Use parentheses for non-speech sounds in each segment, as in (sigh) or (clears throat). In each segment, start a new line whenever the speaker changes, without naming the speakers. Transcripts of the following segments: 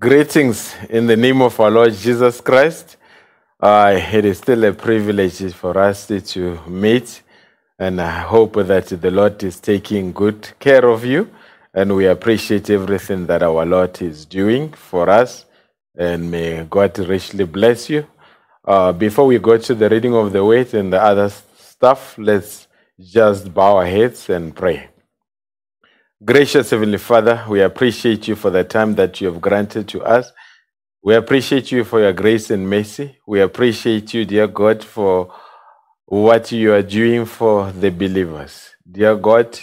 Greetings in the name of our Lord Jesus Christ. Uh, it is still a privilege for us to meet, and I hope that the Lord is taking good care of you. And we appreciate everything that our Lord is doing for us. And may God richly bless you. Uh, before we go to the reading of the word and the other stuff, let's just bow our heads and pray. Gracious Heavenly Father, we appreciate you for the time that you have granted to us. We appreciate you for your grace and mercy. We appreciate you, dear God, for what you are doing for the believers. Dear God,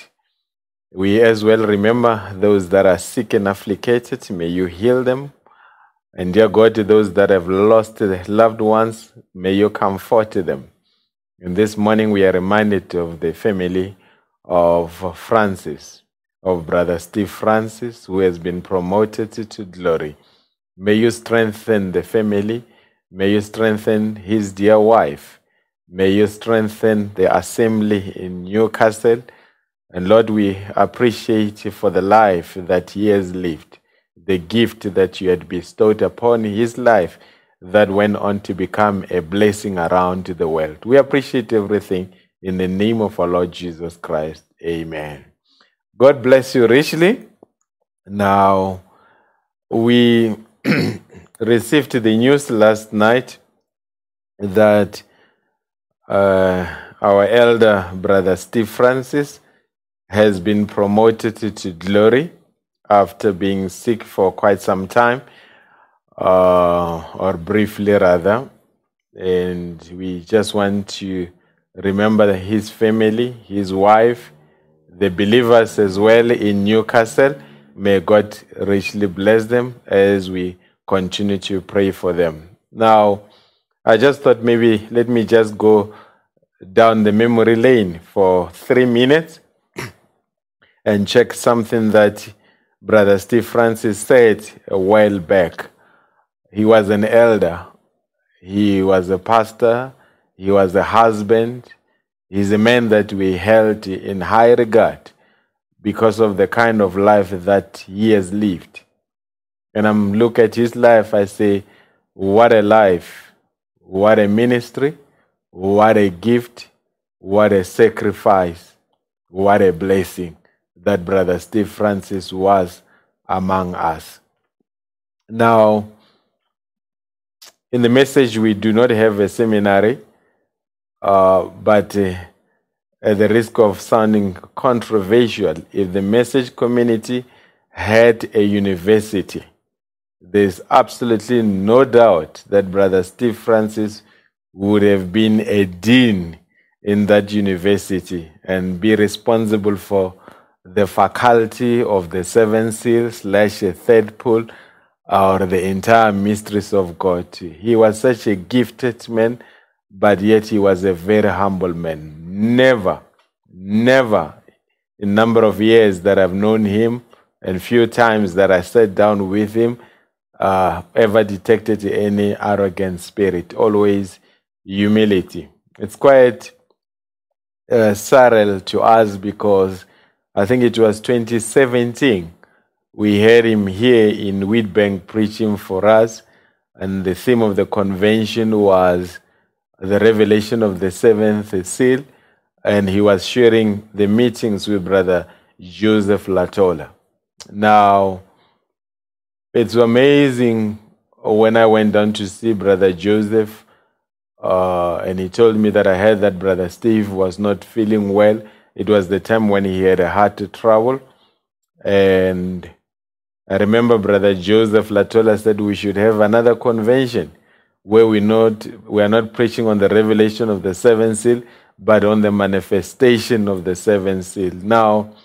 we as well remember those that are sick and afflicted. May you heal them. And dear God, those that have lost loved ones, may you comfort them. And this morning we are reminded of the family of Francis of Brother Steve Francis, who has been promoted to glory. May you strengthen the family. May you strengthen his dear wife. May you strengthen the assembly in Newcastle. And Lord, we appreciate you for the life that he has lived, the gift that you had bestowed upon his life that went on to become a blessing around the world. We appreciate everything in the name of our Lord Jesus Christ. Amen. God bless you richly. Now, we (clears throat) received the news last night that uh, our elder brother Steve Francis has been promoted to glory after being sick for quite some time, uh, or briefly rather. And we just want to remember his family, his wife, the believers as well in Newcastle. May God richly bless them as we continue to pray for them. Now, I just thought maybe let me just go down the memory lane for three minutes (clears throat) and check something that Brother Steve Francis said a while back. He was an elder, he was a pastor, he was a husband, he's a man that we held in high regard because of the kind of life that he has lived. And I'm look at his life, I say, what a life, what a ministry, what a gift, what a sacrifice, what a blessing that Brother Steve Francis was among us. Now, in the message, we do not have a seminary, but uh, at the risk of sounding controversial, if the message community had a university, there's absolutely no doubt that Brother Steve Francis would have been a dean in that university and be responsible for the faculty of the seven seals slash a third pull or the entire mysteries of God. He was such a gifted man, but yet he was a very humble man. Never, never in number of years that I've known him and few times that I sat down with him, uh, ever detected any arrogant spirit. Always humility. It's quite uh, surreal to us because I think it was 2017 we heard him here in Wheatbank preaching for us, and the theme of the convention was the revelation of the seventh seal, and he was sharing the meetings with Brother Joseph Latola. Now, it's amazing when I went down to see Brother Joseph, uh, and he told me that I heard that Brother Steve was not feeling well. It was the time when he had a heart trouble, and I remember Brother Joseph Latola said we should have another convention where we not we are not preaching on the revelation of the seven seal, but on the manifestation of the seven seal. Now,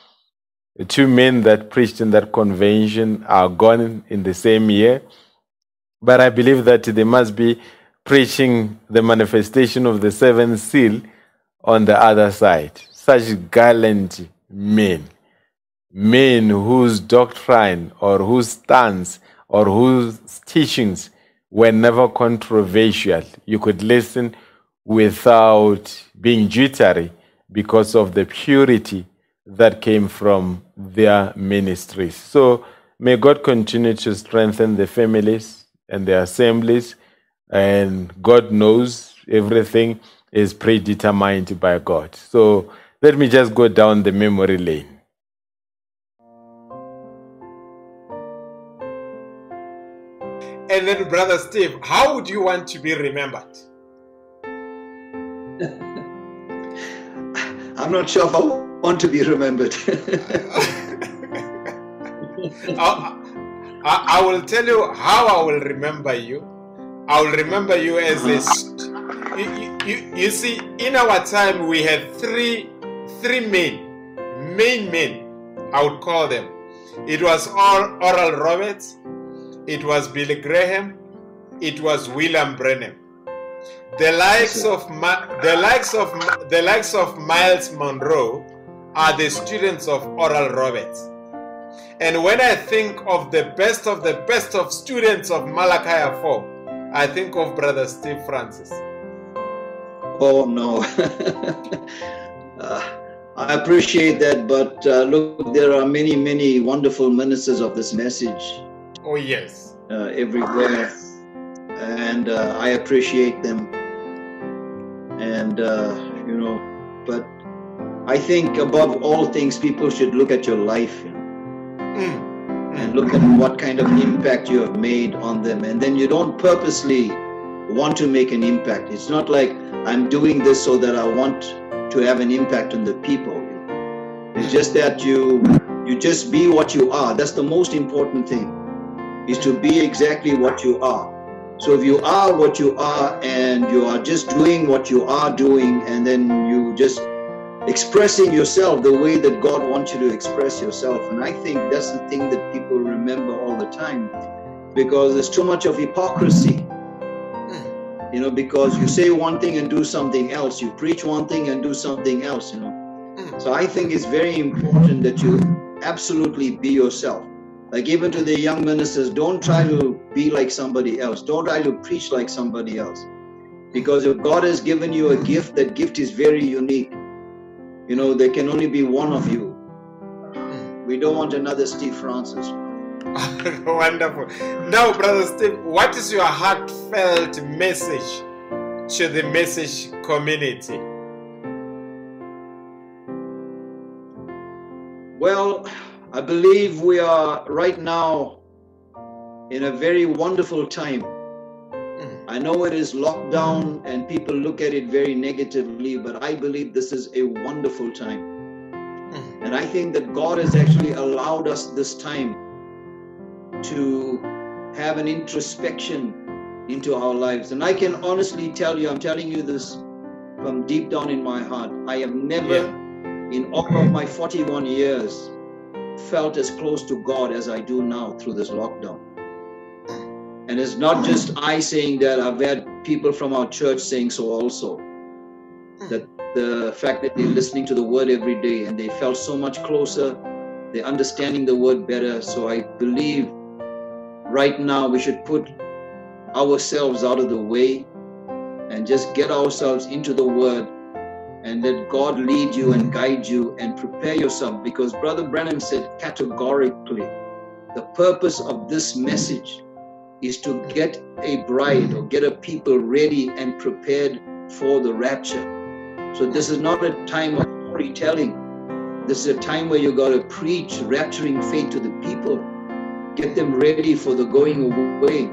the two men that preached in that convention are gone in the same year, but I believe that they must be preaching the manifestation of the seven seal on the other side. Such gallant men men whose doctrine or whose stance or whose teachings were never controversial. You could listen without being jittery because of the purity that came from their ministries. So may God continue to strengthen the families and the assemblies. And God knows everything is predetermined by God. So let me just go down the memory lane.
And then, Brother Steve, how would you want to be remembered? (laughs)
I'm not sure if I want to be remembered. (laughs)
I, I, I will tell you how I will remember you. I will remember you as a. Uh-huh. st- You, you, you see, in our time, we had three three men, main men, I would call them. It was all Oral Roberts, it was Billy Graham, it was William Branham. The likes of the likes of the likes of Myles Munroe are the students of Oral Roberts. And when I think of the best of the best of students of Malachi 4, I think of Brother Steve Francis.
oh no. (laughs) Uh, I appreciate that, but uh, look, there are many, many wonderful ministers of this message
Oh yes.
uh, everywhere, and uh, I appreciate them. And uh, you know, but I think above all things, people should look at your life you know,
Mm.
and look at what kind of impact you have made on them, and then you don't purposely want to make an impact. It's not like I'm doing this so that I want to have an impact on the people. It's just that you you just be what you are. That's the most important thing. Is to be exactly what you are. So if you are what you are and you are just doing what you are doing and then you just expressing yourself the way that God wants you to express yourself. And I think that's the thing that people remember all the time because there's too much of hypocrisy. You know, because you say one thing and do something else, you preach one thing and do something else, you know. So I think it's very important that you absolutely be yourself. Like even to the young ministers, don't try to be like somebody else. Don't try to preach like somebody else. Because if God has given you a gift, that gift is very unique. You know, there can only be one of you. We don't want another Steve Francis. (laughs)
Wonderful. Now, Brother Steve, what is your heartfelt message to the message community?
I believe we are right now in a very wonderful time mm. I know it is lockdown and people look at it very negatively, but I believe this is a wonderful time. Mm. And I think that God has actually allowed us this time to have an introspection into our lives. And I can honestly tell you, I'm telling you this from deep down in my heart. I have never, in all of my 41 years, felt as close to God as I do now through this lockdown. Mm. And it's not just I saying that, I've had people from our church saying so also. Mm. That the fact that they're listening to the word every day and they felt so much closer, they're understanding the word better. So I believe right now we should put ourselves out of the way and just get ourselves into the word and let God lead you and guide you and prepare yourself. Because Brother Branham said categorically, the purpose of this message is to get a bride or get a people ready and prepared for the rapture. So this is not a time of storytelling. This is a time where you got to preach rapturing faith to the people, get them ready for the going away.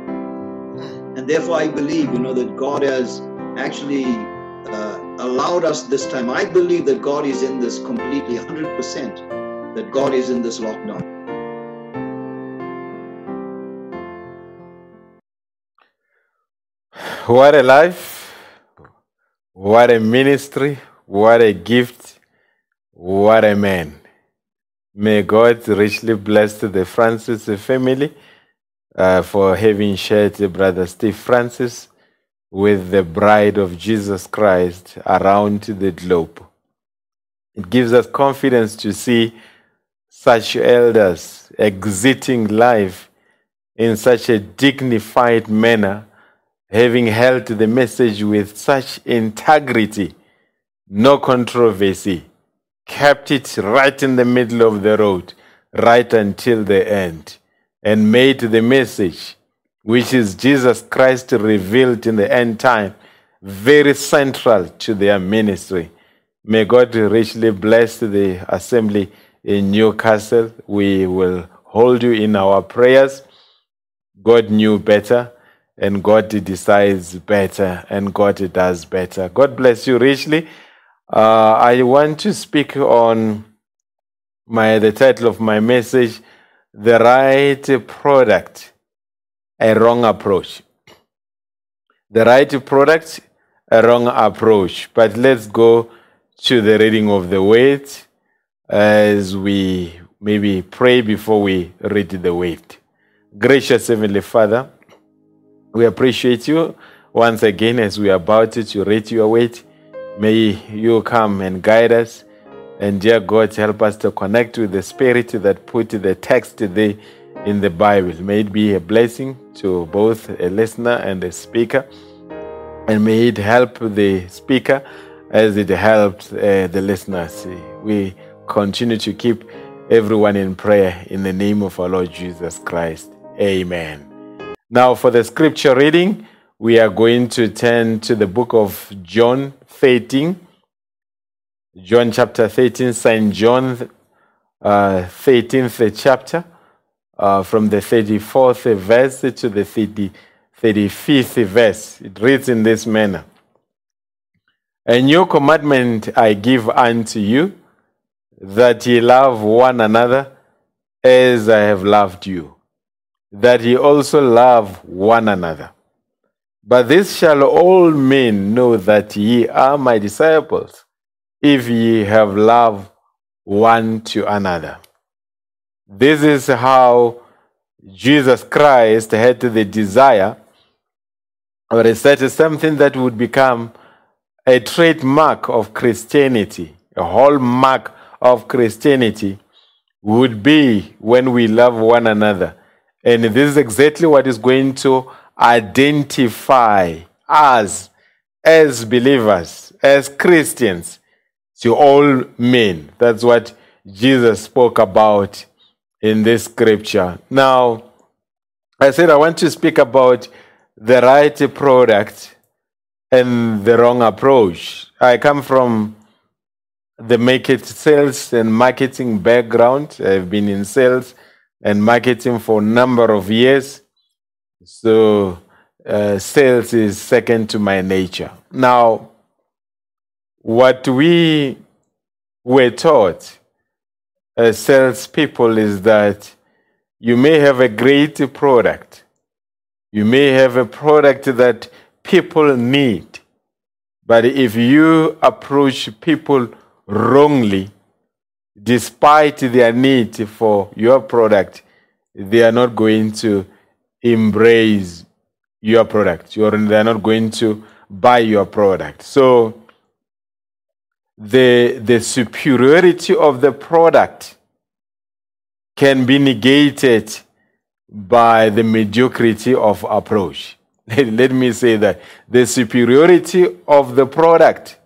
And therefore, I believe, you know, that God has actually uh, allowed us this time. I believe that God is in this completely, 100%, that God is in this lockdown.
What a life, what a ministry, what a gift, what a man. May God richly bless the Francis family uh, for having shared Brother Steve Francis with the bride of Jesus Christ around the globe. It gives us confidence to see such elders exiting life in such a dignified manner, having held the message with such integrity, no controversy, kept it right in the middle of the road, right until the end, and made the message which is Jesus Christ revealed in the end time, very central to their ministry. May God richly bless the assembly in Newcastle. We will hold you in our prayers. God knew better, and God decides better, and God does better. God bless you richly. Uh, I want to speak on my the title of my message, "The Right Product." A wrong approach. The right product, a wrong approach. But let's go to the reading of the word as we maybe pray before we read the word. Gracious Heavenly Father, we appreciate you once again as we are about to read your word. May you come and guide us. And dear God, help us to connect with the Spirit that put the text there in the Bible. May it be a blessing to both a listener and a speaker. And may it help the speaker as it helped uh, the listeners. We continue to keep everyone in prayer in the name of our Lord Jesus Christ. Amen. Now, for the scripture reading, we are going to turn to the book of John 13. John chapter 13, St. John uh, 13th chapter uh, from the 34th verse to the 30, 35th verse. It reads in this manner A new commandment I give unto you, that ye love one another as I have loved you, that ye also love one another. But this shall all men know that ye are my disciples, if ye have love one to another. This is how Jesus Christ had the desire, or he said something that would become a trademark of Christianity, a hallmark of Christianity would be when we love one another. And this is exactly what is going to identify us as believers, as Christians, to all men. That's what Jesus spoke about in this scripture. Now, I said I want to speak about the right product and the wrong approach. I come from the market sales and marketing background. I've been in sales and marketing for a number of years. So uh, sales is second to my nature. Now, what we were taught as salespeople is that you may have a great product, you may have a product that people need, but if you approach people wrongly, despite their need for your product, they are not going to embrace your product. They're not going to buy your product. So the, the superiority of the product can be negated by the mediocrity of approach. (laughs) Let me say that the superiority of the product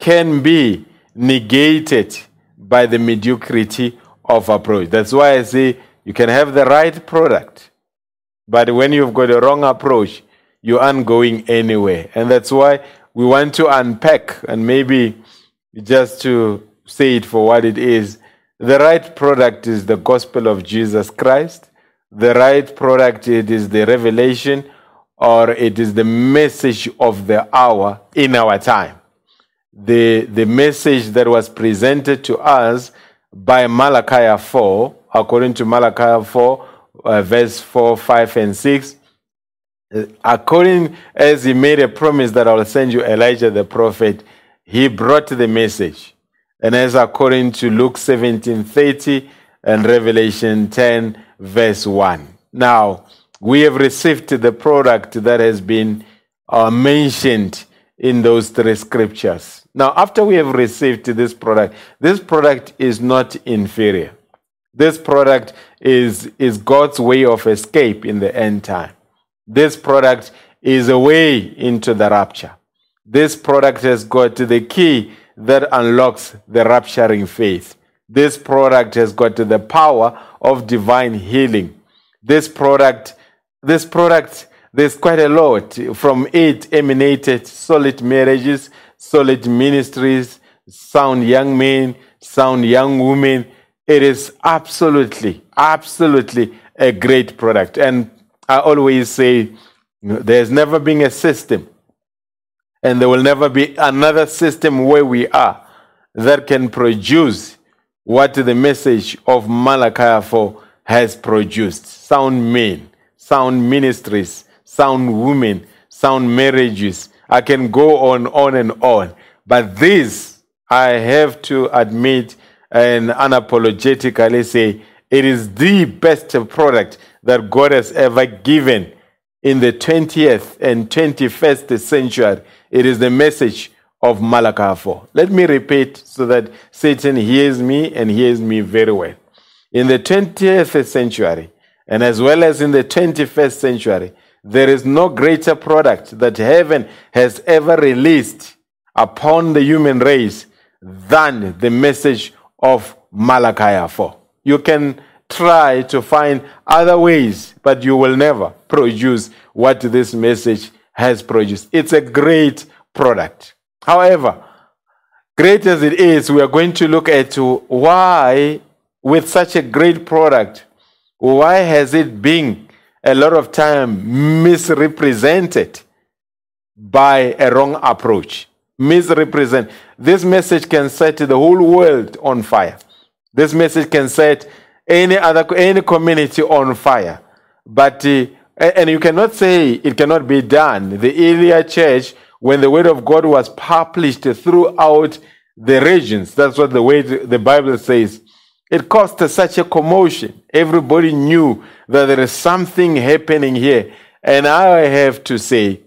can be negated by the mediocrity of approach. That's why I say you can have the right product, but when you've got a wrong approach, you aren't going anywhere. And that's why we want to unpack and maybe just to say it for what it is. The right product is the gospel of Jesus Christ. The right product it is the revelation or it is the message of the hour in our time. The, the message that was presented to us by Malachi 4, according to Malachi 4, uh, verse 4, 5, and 6. Uh, according as he made a promise that I will send you Elijah the prophet, he brought the message. And as according to Luke 17 30 and Revelation 10, verse 1. Now, we have received the product that has been uh, mentioned in those three scriptures. Now, after we have received this product, this product is not inferior. This product is, is God's way of escape in the end time. This product is a way into the rapture. This product has got the key that unlocks the rapturing faith. This product has got the power of divine healing. This product, this product, there's quite a lot. From it emanated solid marriages, solid ministries, sound young men, sound young women. It is absolutely, absolutely a great product. And I always say there's never been a system, and there will never be another system where we are that can produce what the message of Malachi 4 has produced sound men, sound ministries, sound women, sound marriages. I can go on, on and on. But this, I have to admit and unapologetically say, it is the best product that God has ever given in the 20th and 21st century. It is the message of Malachi 4. Let me repeat so that Satan hears me and hears me very well. In the 20th century, and as well as in the 21st century, there is no greater product that heaven has ever released upon the human race than the message of Malachi 4. You can try to find other ways, but you will never produce what this message has produced. It's a great product. However, great as it is, we are going to look at why, with such a great product, why has it been a lot of time misrepresented by a wrong approach? Misrepresent. This message can set the whole world on fire. This message can set any other any community on fire. But uh, and you cannot say it cannot be done. The earlier church, when the word of God was published throughout the regions, that's what the way the Bible says. It caused such a commotion. Everybody knew that there is something happening here. And I have to say,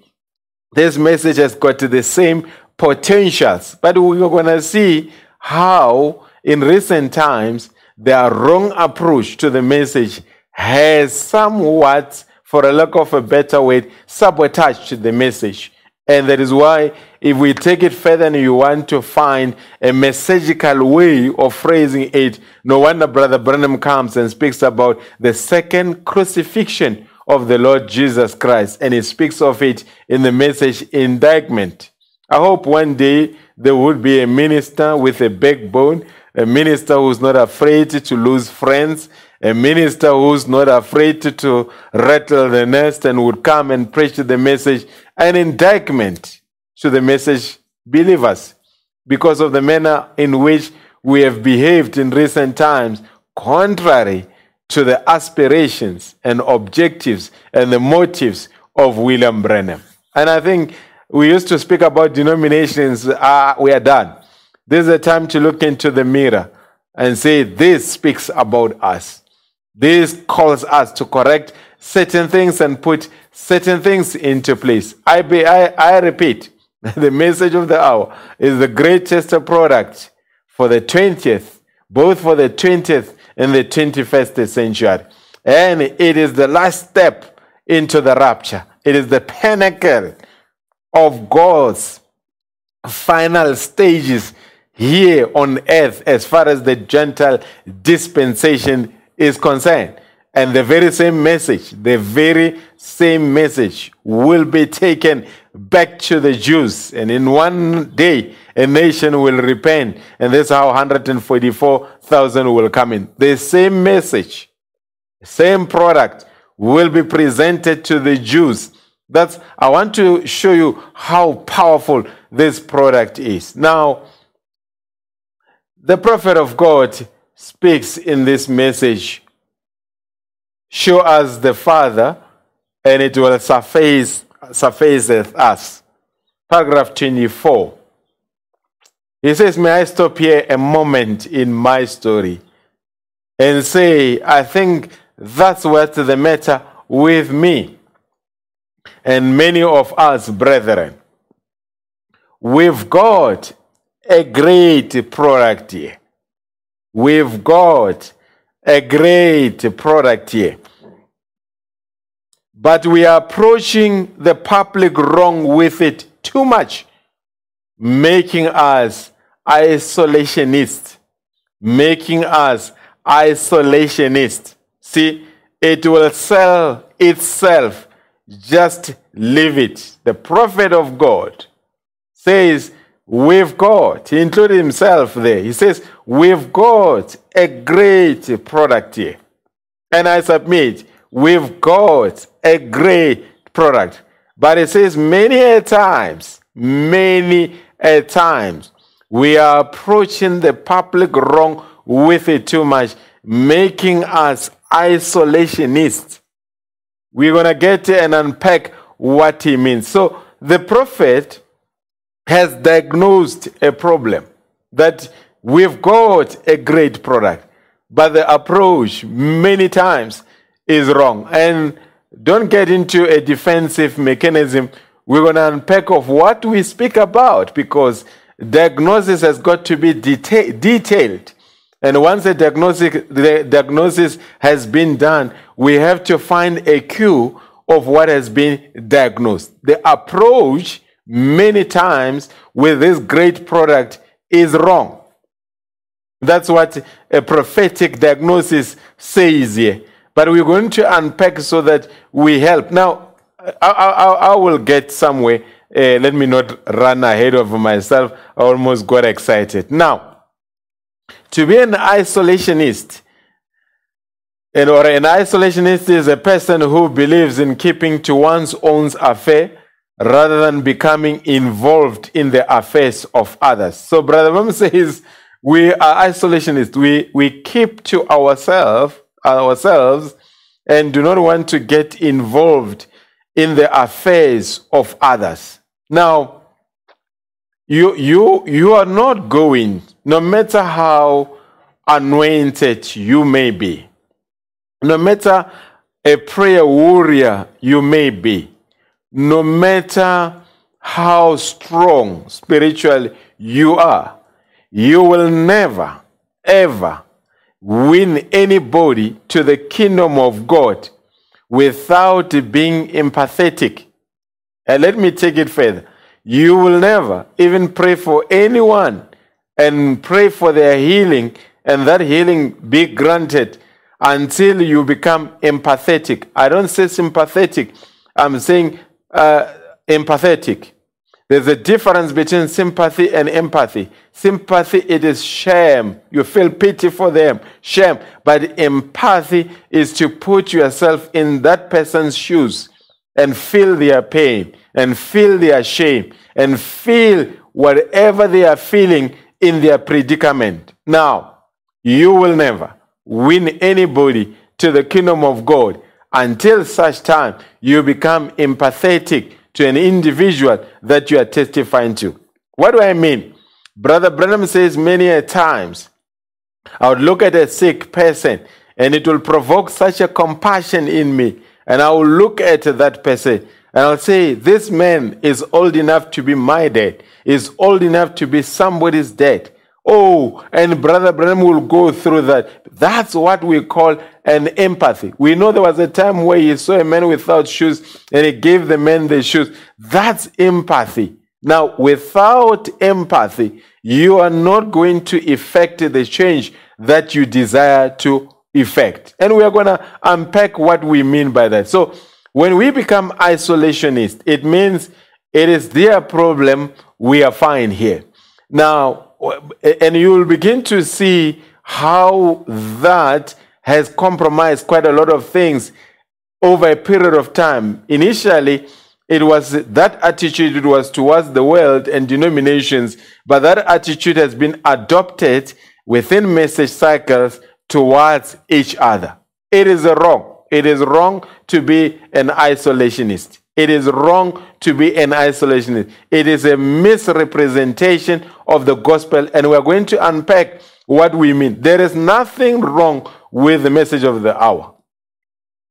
this message has got the same potentials. But we're going to see how, in recent times, their wrong approach to the message has somewhat, for a lack of a better word, sabotaged the message. And that is why, if we take it further and you want to find a messagical way of phrasing it, no wonder Brother Branham comes and speaks about the second crucifixion of the Lord Jesus Christ. And he speaks of it in the message indictment. I hope one day there would be a minister with a backbone, a minister who's not afraid to lose friends, a minister who's not afraid to, rattle the nest and would come and preach the message, an indictment to the message believers because of the manner in which we have behaved in recent times, contrary to the aspirations and objectives and the motives of William Branham. And I think we used to speak about denominations, ah, we are done. This is a time to look into the mirror and say, This speaks about us. This calls us to correct certain things and put certain things into place. I, be, I, I repeat, (laughs) the message of the hour is the greatest product for the 20th, both for the 20th and the 21st century. And it is the last step into the rapture. It is the pinnacle of God's final stages here on earth as far as the Gentile dispensation is concerned. And the very same message, the very same message will be taken back to the Jews. And in one day, a nation will repent. And that's how 144,000 will come in. The same message, same product will be presented to the Jews. That's, I want to show you how powerful this product is. Now, the prophet of God speaks in this message Show us the Father, and it will sufficeth us. Paragraph 24. He says, May I stop here a moment in my story and say, I think that's what's the matter with me and many of us, brethren. We've got a great product here. We've got a great product here. But we are approaching the public wrong with it too much, making us isolationists. Making us isolationists. See, it will sell itself. Just leave it. The prophet of God says, We've got, he included himself there. He says, We've got a great product here. And I submit, we've got a great product. But it says, many a times, many a times, we are approaching the public wrong with it too much, making us isolationists. We're going to get and unpack what he means. So the prophet has diagnosed a problem that we've got a great product, but the approach many times is wrong. And don't get into a defensive mechanism. We're going to unpack of what we speak about because diagnosis has got to be deta- detailed. And once the diagnosis, the diagnosis has been done, we have to find a cue of what has been diagnosed. The approach many times with this great product is wrong. That's what a prophetic diagnosis says here. But we're going to unpack so that we help. Now, I, I, I will get somewhere. Uh, let me not run ahead of myself. I almost got excited. Now, to be an isolationist, and or an isolationist is a person who believes in keeping to one's own affair rather than becoming involved in the affairs of others. So Brother Mom says we are isolationists. We, we keep to ourselves, ourselves and do not want to get involved in the affairs of others. Now, you, you, you are not going, no matter how anointed you may be, no matter a prayer warrior you may be, no matter how strong spiritually you are, you will never, ever win anybody to the kingdom of God without being empathetic. And let me take it further. You will never even pray for anyone and pray for their healing and that healing be granted until you become empathetic. I don't say sympathetic, I'm saying uh, empathetic. There's a difference between sympathy and empathy. Sympathy, it is shame. You feel pity for them, shame. But empathy is to put yourself in that person's shoes and feel their pain and feel their shame and feel whatever they are feeling in their predicament. Now, you will never win anybody to the kingdom of God until such time you become empathetic to an individual that you are testifying to. What do I mean? Brother Branham says many a times, I would look at a sick person and it will provoke such a compassion in me. And I will look at that person and I'll say, This man is old enough to be my dad, is old enough to be somebody's dad. Oh, and Brother Branham will go through that. That's what we call an empathy. We know there was a time where he saw a man without shoes and he gave the man the shoes. That's empathy. Now, without empathy, you are not going to effect the change that you desire to effect. And we are going to unpack what we mean by that. So, when we become isolationist, it means it is their problem, we are fine here. Now, and you will begin to see how that has compromised quite a lot of things over a period of time. Initially, it was that attitude it was towards the world and denominations, but that attitude has been adopted within message cycles towards each other. It is wrong. It is wrong to be an isolationist. It is wrong to be an isolationist. It is a misrepresentation of the gospel, and we're going to unpack what we mean. There is nothing wrong with the message of the hour.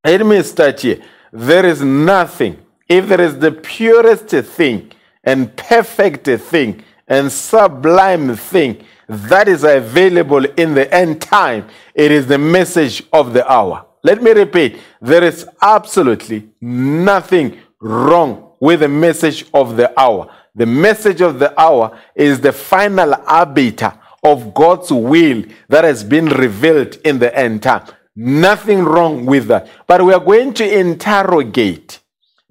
Let me start here. There is nothing. If there is the purest thing and perfect thing and sublime thing that is available in the end time, it is the message of the hour. Let me repeat there is absolutely nothing wrong with the message of the hour. The message of the hour is the final arbiter of God's will that has been revealed in the end time. Nothing wrong with that. But we are going to interrogate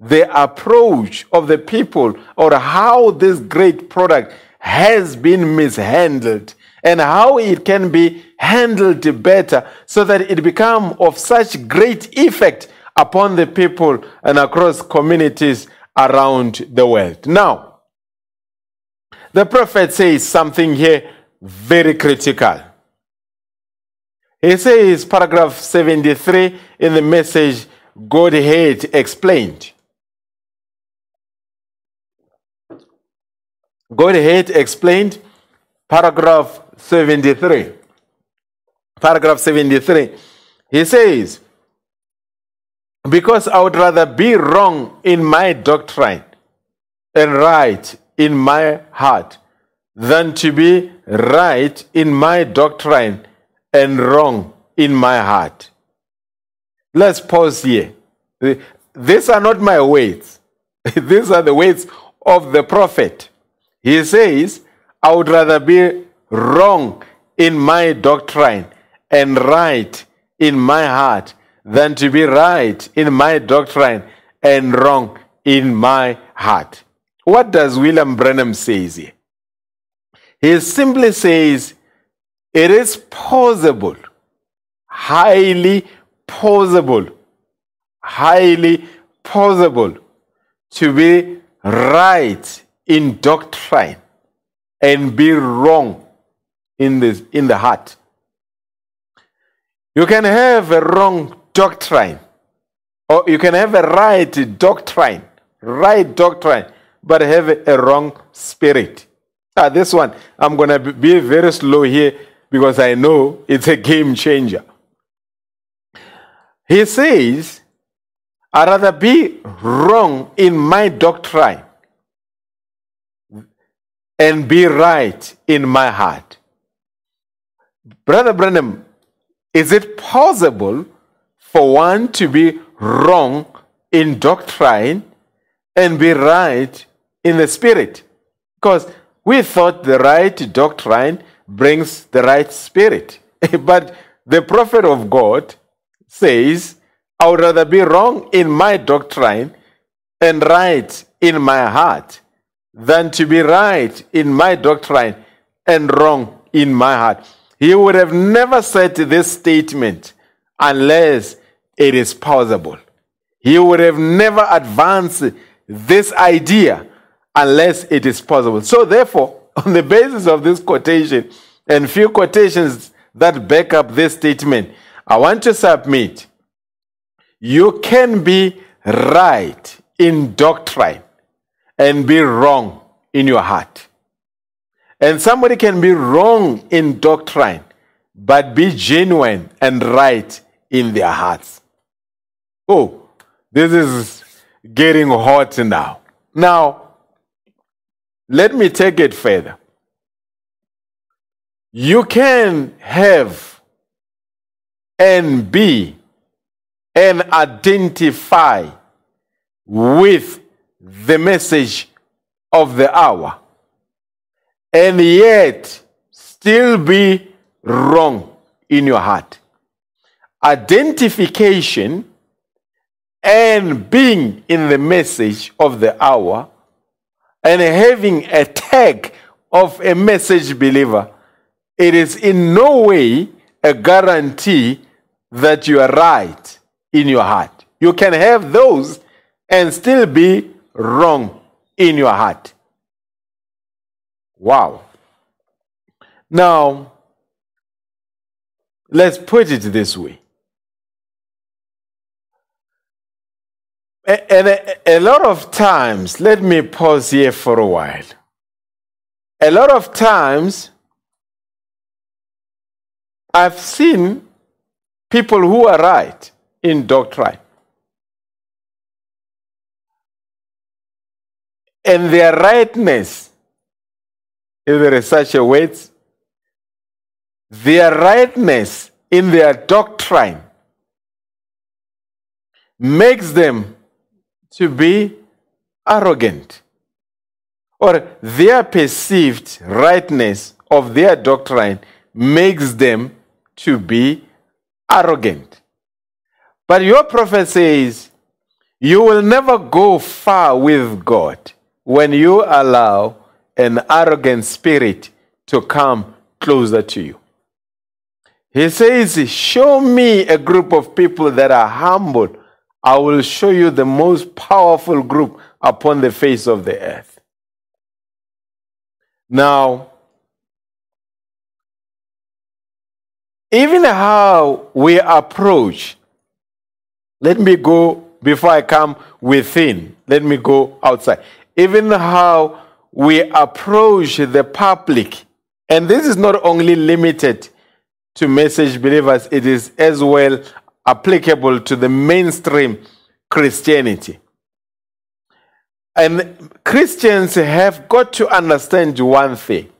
the approach of the people or how this great product has been mishandled and how it can be handled better so that it become of such great effect upon the people and across communities around the world. Now, the prophet says something here very critical. He says, paragraph 73 in the message Godhead explained. Godhead explained, paragraph 73. Paragraph 73. He says, Because I would rather be wrong in my doctrine and right in my heart than to be right in my doctrine and wrong in my heart. Let's pause here. These are not my words. (laughs) These are the words of the prophet. He says, I would rather be wrong in my doctrine and right in my heart than to be right in my doctrine and wrong in my heart. What does William Branham say here? He simply says it is possible, highly possible, highly possible to be right in doctrine and be wrong in the, in the heart. You can have a wrong doctrine, or you can have a right doctrine, right doctrine, but have a wrong spirit. Ah, this one, I'm going to be very slow here because I know it's a game changer. He says, I'd rather be wrong in my doctrine and be right in my heart. Brother Branham, is it possible for one to be wrong in doctrine and be right in the spirit? Because we thought the right doctrine brings the right spirit. (laughs) but the prophet of God says, I would rather be wrong in my doctrine and right in my heart than to be right in my doctrine and wrong in my heart. He would have never said this statement unless it is possible. He would have never advanced this idea unless it is possible. So, therefore, (laughs) on the basis of this quotation and few quotations that back up this statement, I want to submit you can be right in doctrine and be wrong in your heart. And somebody can be wrong in doctrine, but be genuine and right in their hearts. Oh, this is getting hot now. Now, let me take it further. You can have and be and identify with the message of the hour and yet still be wrong in your heart. Identification and being in the message of the hour and having a tag of a message believer, it is in no way a guarantee that you are right in your heart. You can have those and still be wrong in your heart. Wow. Now, let's put it this way. And a, a, lot of times, let me pause here for a while. A lot of times, I've seen people who are right in doctrine. And their rightness, if there is such a word, their rightness in their doctrine makes them to be arrogant or their perceived rightness of their doctrine makes them to be arrogant. But your prophet says you will never go far with God when you allow an arrogant spirit to come closer to you. He says, Show me a group of people that are humble I will show you the most powerful group upon the face of the earth. Now, even how we approach, let me go before I come within, let me go outside. Even how we approach the public, and this is not only limited to message believers, it is as well applicable to the mainstream Christianity. And Christians have got to understand one thing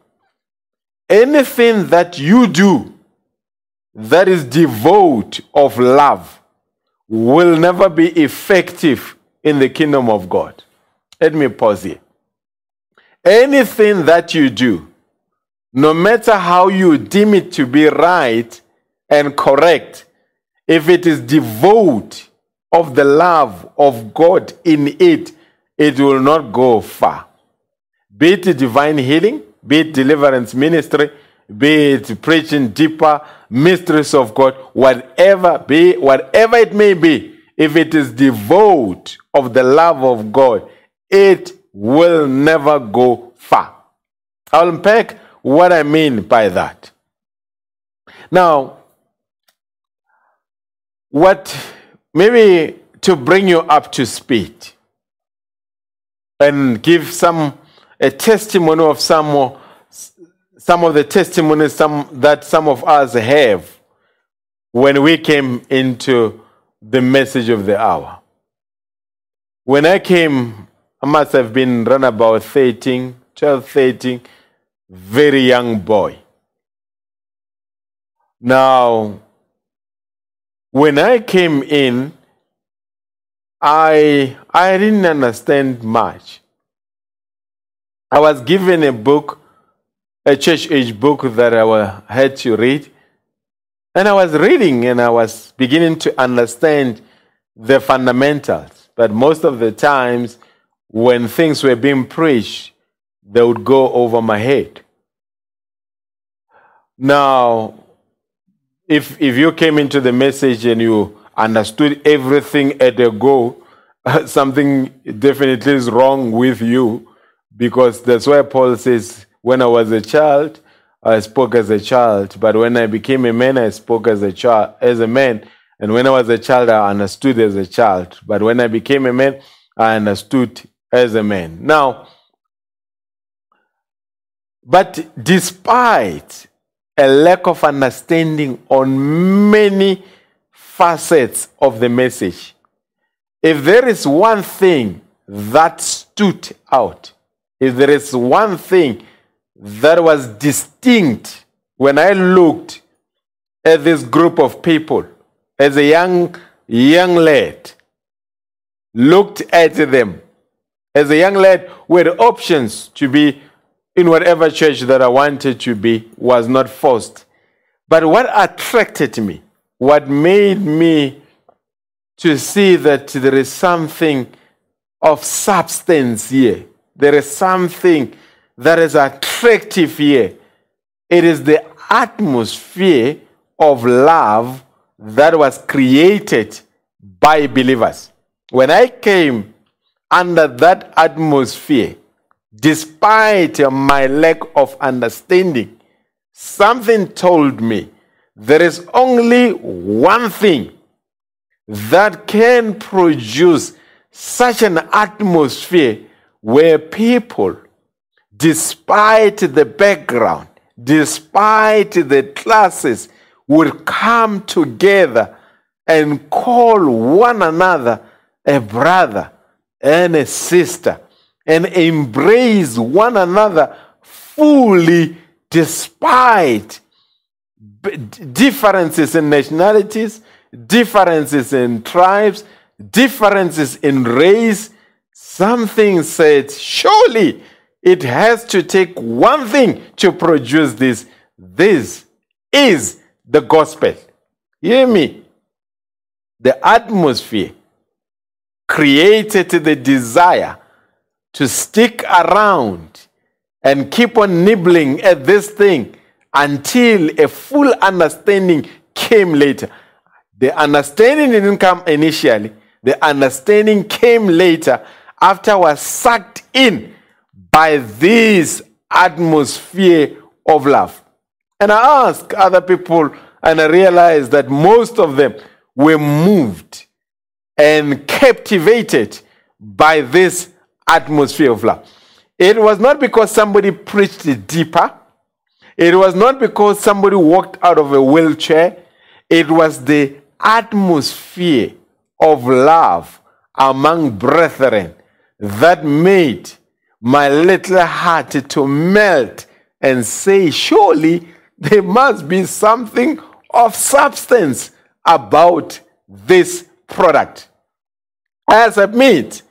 anything that you do that is devoid of love will never be effective in the kingdom of God. Let me pause here. Anything that you do, no matter how you deem it to be right and correct, if it is devoid of the love of God in it, it will not go far. Be it divine healing, be it deliverance ministry, be it preaching deeper mysteries of God, whatever be, whatever it may be, if it is devoid of the love of God, it will never go far. I'll unpack what I mean by that. Now, what maybe to bring you up to speed and give some a testimony of some some of the testimonies some that some of us have when we came into the message of the hour. When I came, I must have been run about 13, 12, 13, very young boy. Now, when I came in, I, I didn't understand much. I was given a book, a church age book that I had to read. And I was reading and I was beginning to understand the fundamentals. But most of the times, when things were being preached, they would go over my head. Now, if if you came into the message and you understood everything at a go, (laughs) something definitely is wrong with you because that's why Paul says, When I was a child, I spoke as a child, but when I became a man, I spoke as a child as a man. And when I was a child, I understood as a child. But when I became a man, I understood as a man. Now, but despite a lack of understanding on many facets of the message, if there is one thing that stood out, if there is one thing that was distinct when I looked at this group of people as a young young lad, looked at them as a young lad had options to be in whatever church that I wanted to be was not forced. But what attracted me, what made me to see that there is something of substance here, there is something that is attractive here. It is the atmosphere of love that was created by believers. When I came under that atmosphere, despite my lack of understanding, something told me there is only one thing that can produce such an atmosphere where people, despite the background, despite the classes, will come together and call one another a brother and a sister and embrace one another fully despite differences in nationalities, differences in tribes, differences in race. Something said, surely it has to take one thing to produce this. This is the gospel. Hear me? The atmosphere created the desire to stick around and keep on nibbling at this thing until a full understanding came later. The understanding didn't come initially, the understanding came later after I was sucked in by this atmosphere of love. And I asked other people, and I realized that most of them were moved and captivated by this atmosphere of love. It was not because somebody preached it deeper, it was not because somebody walked out of a wheelchair, it was the atmosphere of love among brethren that made my little heart to melt and say, Surely there must be something of substance about this product. I submit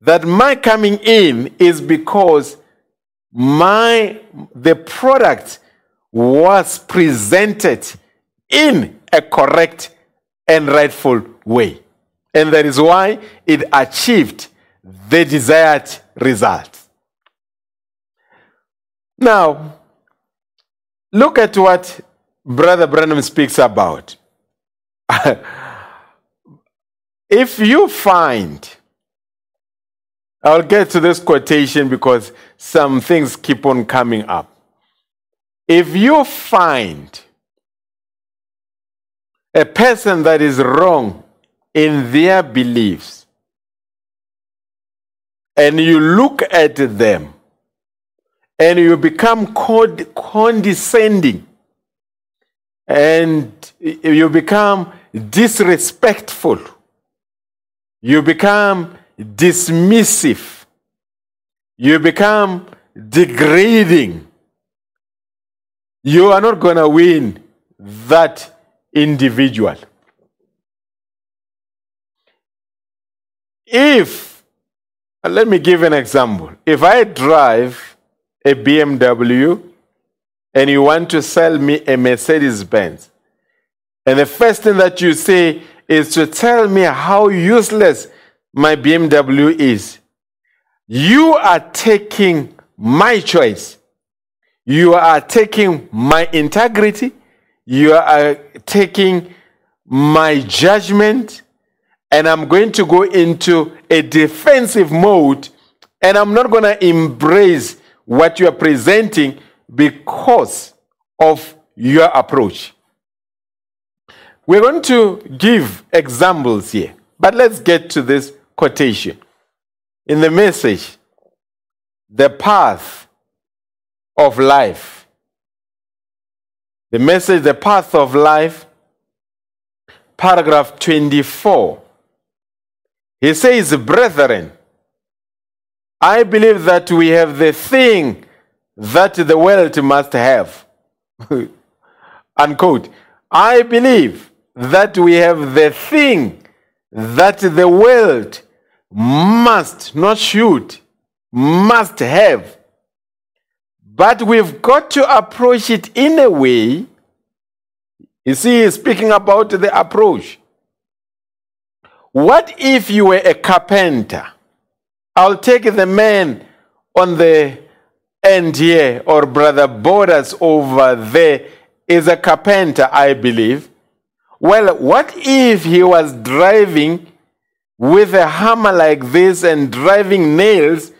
that my coming in is because my the product was presented in a correct and rightful way. And that is why it achieved the desired result. Now, look at what Brother Branham speaks about. (laughs) if you find, I'll get to this quotation because some things keep on coming up. If you find a person that is wrong in their beliefs, and you look at them, and you become cond- condescending, and you become disrespectful, you become dismissive, you become degrading, you are not going to win that individual. If, let me give an example. If I drive a BMW and you want to sell me a Mercedes Benz, and the first thing that you say is to tell me how useless my BMW is, you are taking my choice. You are taking my integrity. You are taking my judgment. And I'm going to go into a defensive mode. And I'm not going to embrace what you are presenting because of your approach. We're going to give examples here, but let's get to this quotation. In the message, the path of life. The message, the path of life, paragraph 24. He says, Brethren, I believe that we have the thing that the world must have. (laughs) Unquote. I believe that we have the thing that the world must, not should, must have. But we've got to approach it in a way. You see, he's speaking about the approach. What if you were a carpenter? I'll take the man on the end here, or brother Borders over there, is a carpenter, I believe. Well, what if he was driving with a hammer like this and driving nails,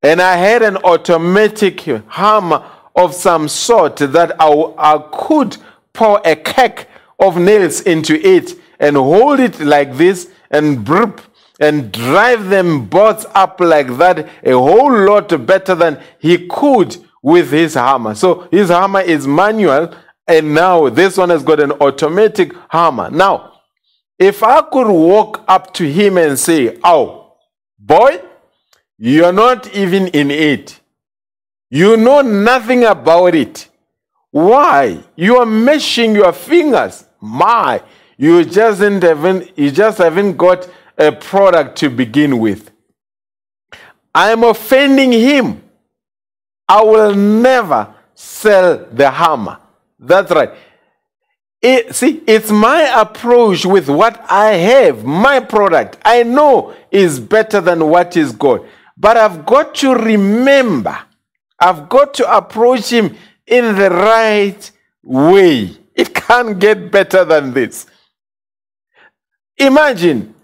and I had an automatic hammer of some sort that I, I could pour a cake of nails into it and hold it like this and burp and drive them both up like that a whole lot better than he could with his hammer. So his hammer is manual, and now this one has got an automatic hammer. Now, if I could walk up to him and say, Oh, boy, you're not even in it. You know nothing about it. Why? You are meshing your fingers. My, you just haven't, you just haven't got a product to begin with. I am offending him. I will never sell the hammer. That's right. It, see, it's my approach with what I have, my product. I know is better than what is God. But I've got to remember, I've got to approach him in the right way. It can't get better than this. Imagine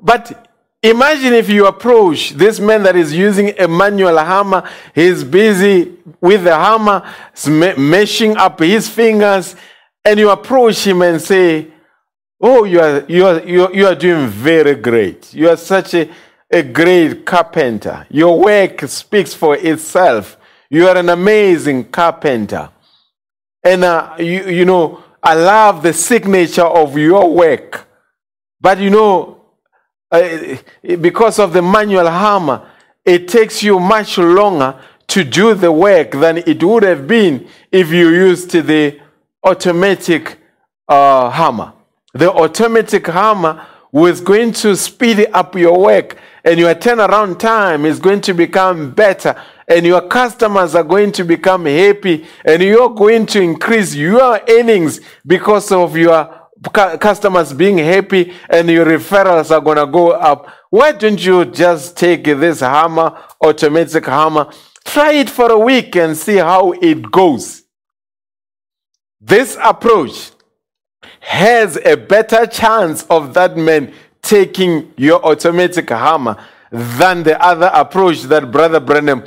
but imagine if you approach this man that is using a manual hammer, he's busy with the hammer, meshing up his fingers, and you approach him and say, Oh, you are, you are, you are, you are doing very great. You are such a, a great carpenter. Your work speaks for itself. You are an amazing carpenter. And, uh, you, you know, I love the signature of your work. But, you know, uh, because of the manual hammer, it takes you much longer to do the work than it would have been if you used the automatic uh, hammer. The automatic hammer was going to speed up your work, and your turnaround time is going to become better, and your customers are going to become happy, and you're going to increase your earnings because of your customers being happy and your referrals are going to go up. Why don't you just take this hammer, automatic hammer, try it for a week and see how it goes? This approach has a better chance of that man taking your automatic hammer than the other approach that Brother Branham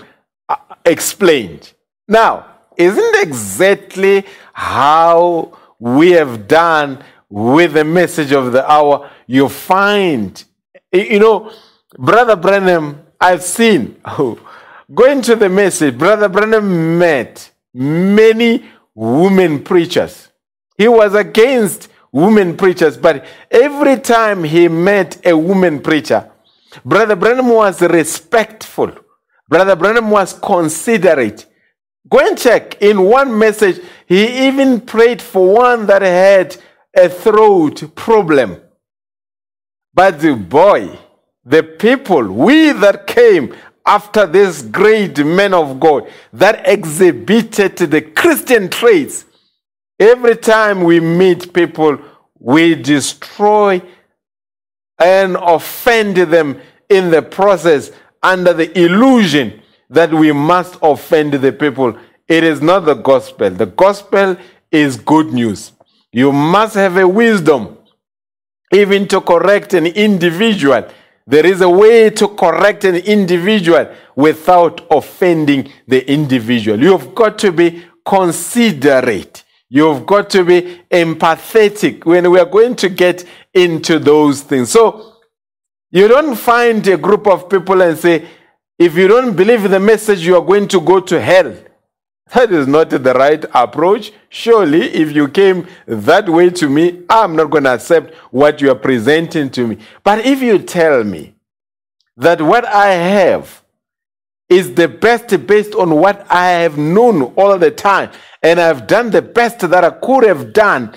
uh, explained. Now, isn't exactly how we have done with the message of the hour, you find, you know, Brother Branham, I've seen, (laughs) oh, going to the message, Brother Branham met many women preachers. He was against women preachers, but every time he met a woman preacher, Brother Branham was respectful. Brother Branham was considerate. Go and check. In one message, he even prayed for one that had a throat problem. But the boy, the people, we that came after this great man of God that exhibited the Christian traits, every time we meet people, we destroy and offend them in the process under the illusion that we must offend the people. It is not the gospel. The gospel is good news. You must have a wisdom even to correct an individual. There is a way to correct an individual without offending the individual. You've got to be considerate. You've got to be empathetic when we are going to get into those things. So you don't find a group of people and say, if you don't believe the message, you are going to go to hell. That is not the right approach. Surely, if you came that way to me, I'm not going to accept what you are presenting to me. But if you tell me that what I have is the best based on what I have known all the time, and I've done the best that I could have done,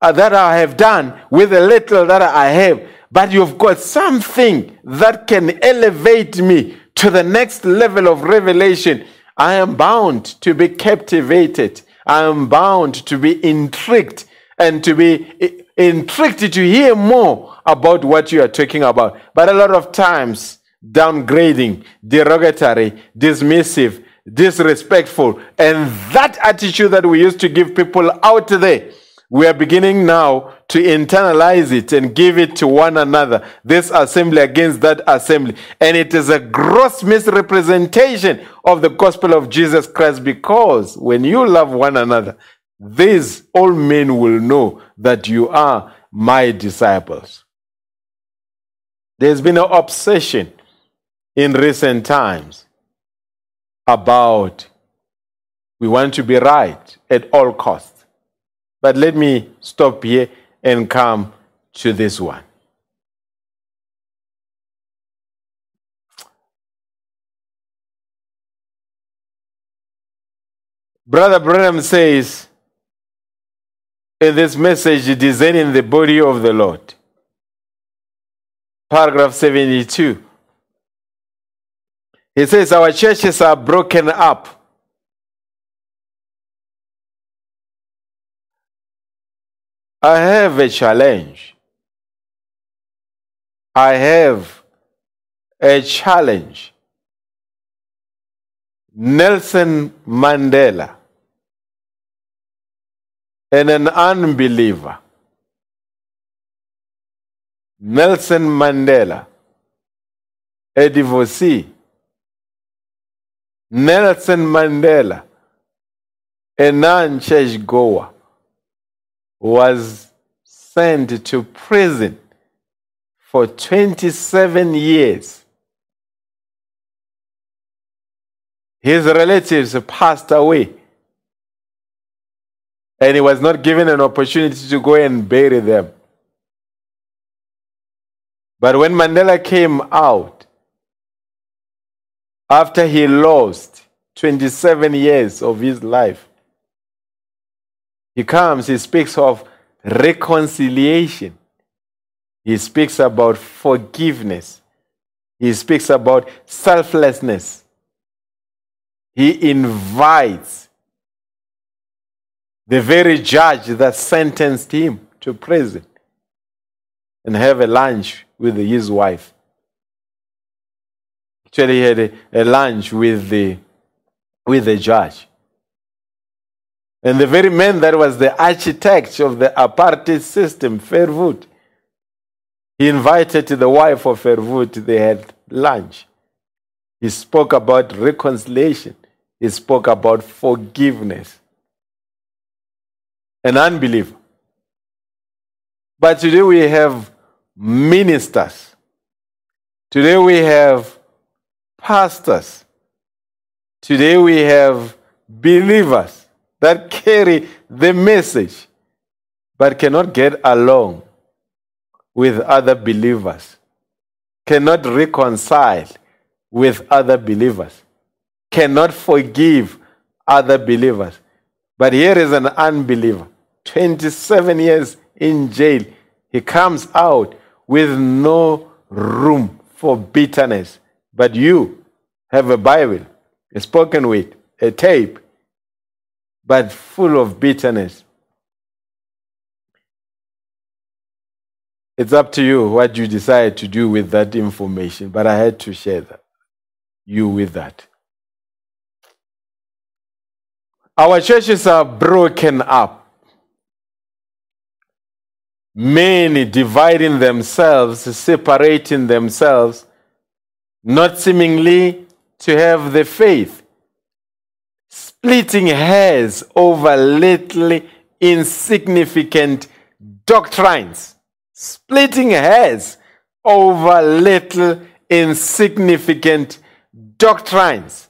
uh, that I have done with the little that I have, but you've got something that can elevate me to the next level of revelation I am bound to be captivated. I am bound to be intrigued and to be intrigued to hear more about what you are talking about. But a lot of times, downgrading, derogatory, dismissive, disrespectful, and that attitude that we used to give people out there we are beginning now to internalize it and give it to one another. This assembly against that assembly. And it is a gross misrepresentation of the gospel of Jesus Christ because when you love one another, these all men will know that you are my disciples. There's been an obsession in recent times about we want to be right at all costs. But let me stop here and come to this one. Brother Branham says in this message, Discerning the Body of the Lord, paragraph 72. He says, Our churches are broken up I have a challenge. I have a challenge. Nelson Mandela and an unbeliever. Nelson Mandela, a divorcee. Nelson Mandela, a non church goer was sent to prison for 27 years. His relatives passed away. And he was not given an opportunity to go and bury them. But when Mandela came out, after he lost 27 years of his life, he comes, he speaks of reconciliation. He speaks about forgiveness. He speaks about selflessness. He invites the very judge that sentenced him to prison and have a lunch with his wife. Actually, he had a, a lunch with the, with the judge. And the very man that was the architect of the apartheid system, Verwoerd, he invited the wife of Verwoerd, they had lunch. He spoke about reconciliation, he spoke about forgiveness. An unbeliever. But today we have ministers. Today we have pastors. Today we have believers that carry the message but cannot get along with other believers, cannot reconcile with other believers, cannot forgive other believers. But here is an unbeliever, 27 years in jail. He comes out with no room for bitterness. But you have a Bible, a spoken word, a tape, but full of bitterness. It's up to you what you decide to do with that information, but I had to share that. you with that. Our churches are broken up. Many dividing themselves, separating themselves, not seemingly to have the faith, splitting hairs over little insignificant doctrines, splitting hairs over little insignificant doctrines.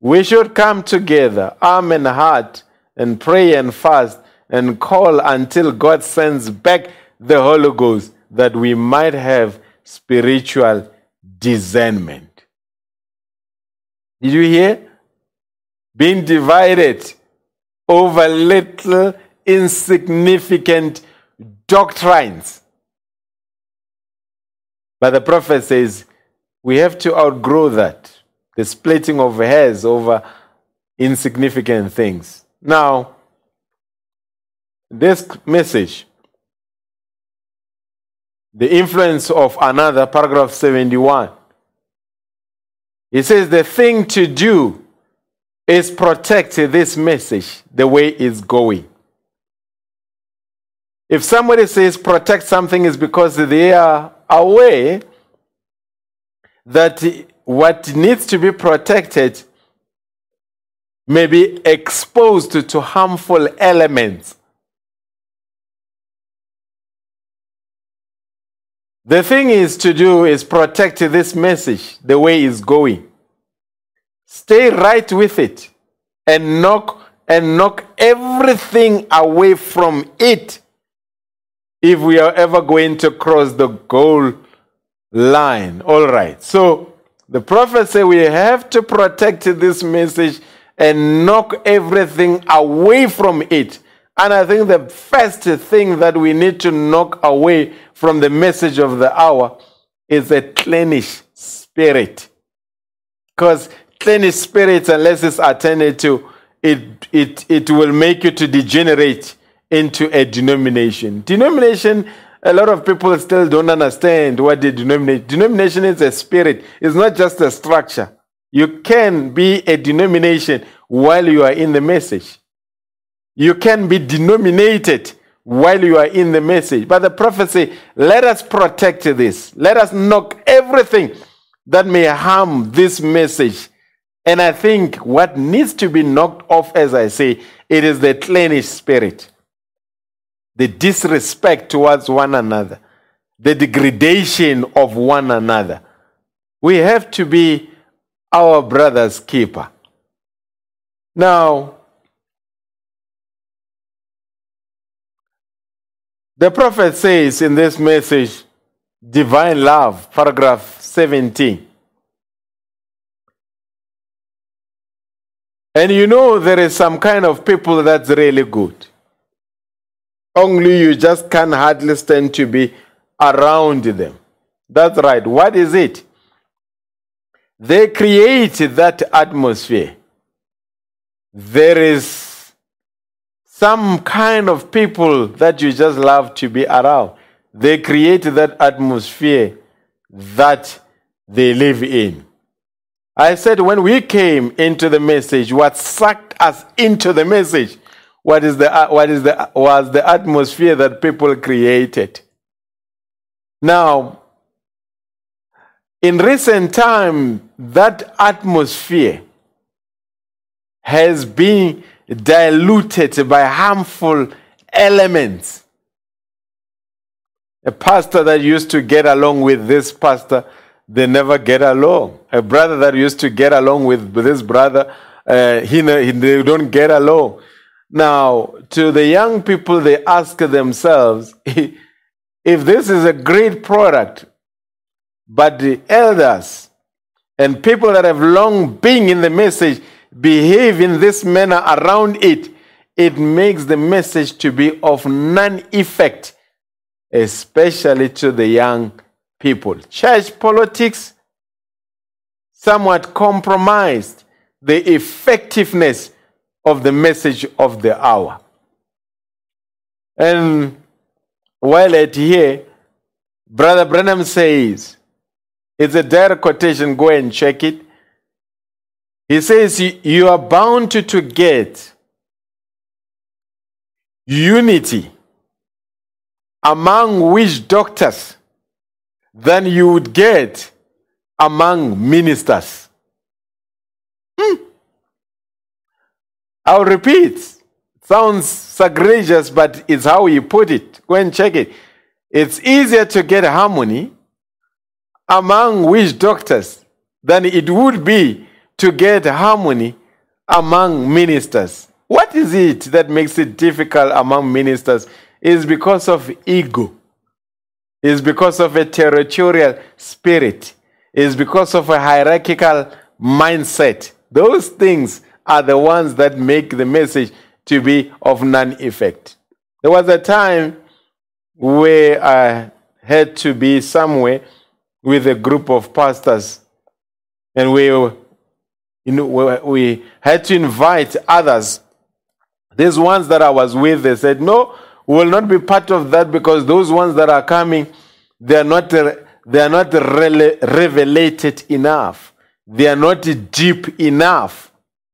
We should come together, arm and heart, and pray and fast and call until God sends back the Holy Ghost that we might have spiritual discernment. Did you hear? Being divided over little insignificant doctrines. But the prophet says we have to outgrow that the splitting of hairs over insignificant things. Now, this message, the influence of another, paragraph 71, it says the thing to do is protect this message the way it's going. If somebody says protect something, is because they are aware that what needs to be protected may be exposed to harmful elements. The thing is to do is protect this message the way it's going. Stay right with it and knock and knock everything away from it if we are ever going to cross the goal line. All right. So the prophet said we have to protect this message and knock everything away from it. And I think the first thing that we need to knock away from the message of the hour is a cleanish spirit. Because cleanish spirit, unless it's attended to, it, it, it will make you to degenerate into a denomination. Denomination, a lot of people still don't understand what the denomination. Denomination is a spirit. It's not just a structure. You can be a denomination while you are in the message. You can be denominated while you are in the message. But the prophecy, let us protect this. Let us knock everything that may harm this message. And I think what needs to be knocked off, as I say, it is the cleanish spirit the disrespect towards one another, the degradation of one another. We have to be our brother's keeper. Now, the prophet says in this message, Divine Love, paragraph 17. And you know, there is some kind of people that's really good. Only you just can hardly stand to be around them. That's right. What is it? They create that atmosphere. There is some kind of people that you just love to be around. They create that atmosphere that they live in. I said when we came into the message, what sucked us into the message what is the uh, what is the was the atmosphere that people created. Now in recent time that atmosphere has been diluted by harmful elements. A pastor that used to get along with this pastor they never get along. A brother that used to get along with this brother uh, he, they don't get along. Now, to the young people, they ask themselves (laughs) if this is a great product, but the elders and people that have long been in the message behave in this manner around it, it makes the message to be of none effect, especially to the young people. Church politics somewhat compromised the effectiveness of the message of the hour. And while at here, Brother Branham says, It's a direct quotation. Go and check it. He says, "You- are bound to, to get unity among witch doctors than you would get among ministers. Hmm. I'll repeat. Sounds sacrilegious, but it's how he put it. Go and check it. It's easier to get harmony among witch doctors than it would be to get harmony among ministers. What is it that makes it difficult among ministers? Is because of ego. Is because of a territorial spirit. Is because of a hierarchical mindset. Those things are the ones that make the message to be of none effect. There was a time where I had to be somewhere with a group of pastors, and we, you know, we- had to invite others. These ones that I was with, they said, "No, will not be part of that because those ones that are coming, they are not they are not rele- revelated enough. They are not deep enough."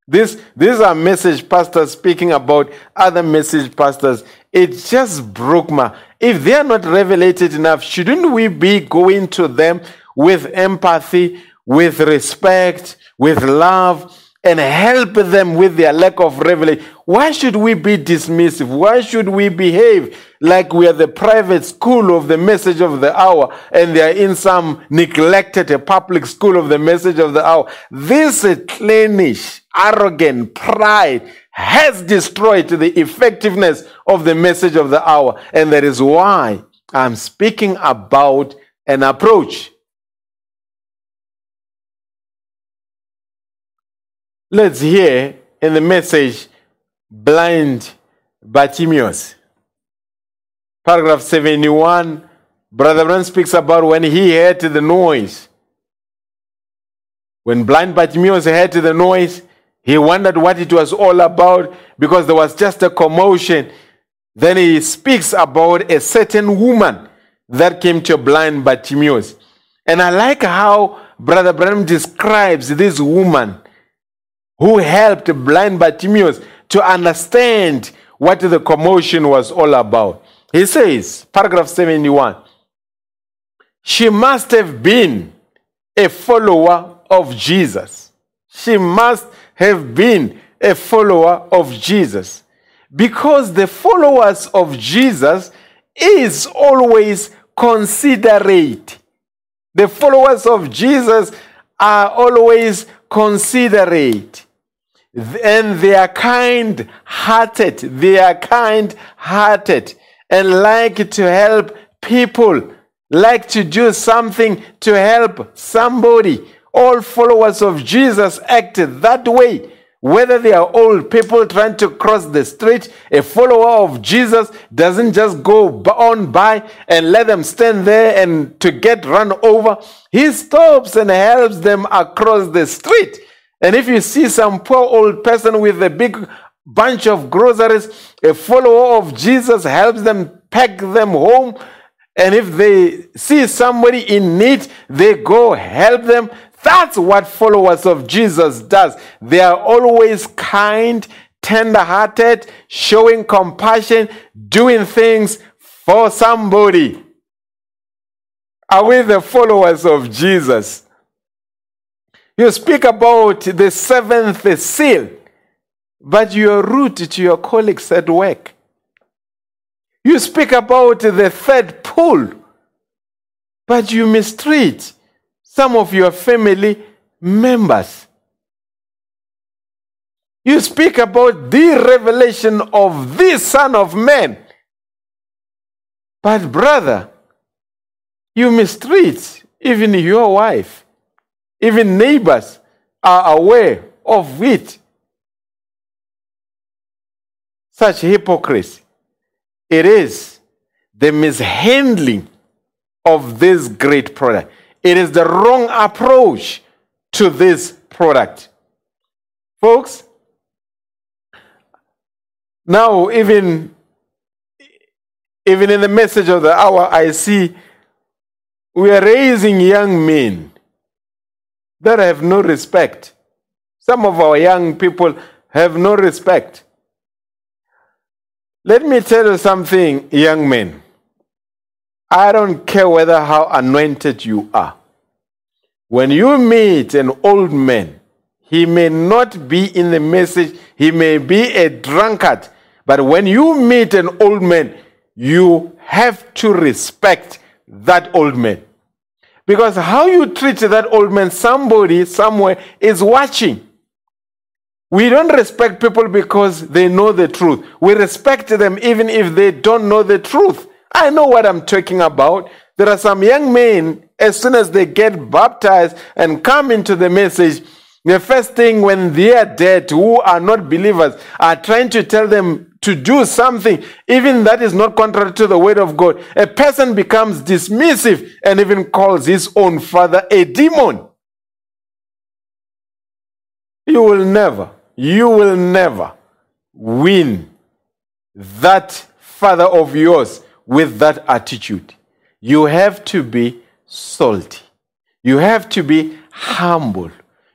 This, these are message pastors speaking about other message pastors. It just broke my. If they are not revelated enough, shouldn't we be going to them with empathy, with respect, with love, and help them with their lack of revelation? Why should we be dismissive? Why should we behave like we are the private school of the message of the hour and they are in some neglected public school of the message of the hour? This clannish, arrogant pride has destroyed the effectiveness of the message of the hour. And that is why I'm speaking about an approach. Let's hear in the message blind Bartimaeus. Paragraph 71, Brother Branham speaks about when he heard the noise. When blind Bartimaeus heard the noise, he wondered what it was all about because there was just a commotion. Then he speaks about a certain woman that came to blind Bartimaeus. And I like how Brother Branham describes this woman who helped blind Bartimaeus to understand what the commotion was all about. He says, paragraph 71, she must have been a follower of Jesus. She must have been a follower of Jesus. Because the followers of Jesus is always considerate. The followers of Jesus are always considerate and they are kind hearted. They are kind hearted and like to help people, like to do something to help somebody. All followers of Jesus acted that way. Whether they are old people trying to cross the street, a follower of Jesus doesn't just go on by and let them stand there and to get run over. He stops and helps them across the street. And if you see some poor old person with a big bunch of groceries, a follower of Jesus helps them pack them home. And if they see somebody in need, they go help them. That's what followers of Jesus does. They are always kind, tender-hearted, showing compassion, doing things for somebody. Are we the followers of Jesus? You speak about the seventh seal, but you are rude to your colleagues at work. You speak about the third pull, but you mistreat some of your family members. You speak about the revelation of the Son of Man, but brother, you mistreat even your wife. Even neighbors are aware of it. Such hypocrisy. It is the mishandling of this great product. It is the wrong approach to this product. Folks, now even even in the message of the hour, I see we are raising young men that have no respect. Some of our young people have no respect. Let me tell you something, young men. I don't care whether how anointed you are. When you meet an old man, he may not be in the message, he may be a drunkard, but when you meet an old man, you have to respect that old man. Because how you treat that old man, somebody somewhere is watching. We don't respect people because they know the truth. We respect them even if they don't know the truth. I know what I'm talking about. There are some young men, as soon as they get baptized and come into the message, the first thing when they are dead, who are not believers, are trying to tell them to do something, even that is not contrary to the word of God. A person becomes dismissive and even calls his own father a demon. You will never, you will never win that father of yours with that attitude. You have to be salty. You have to be humble.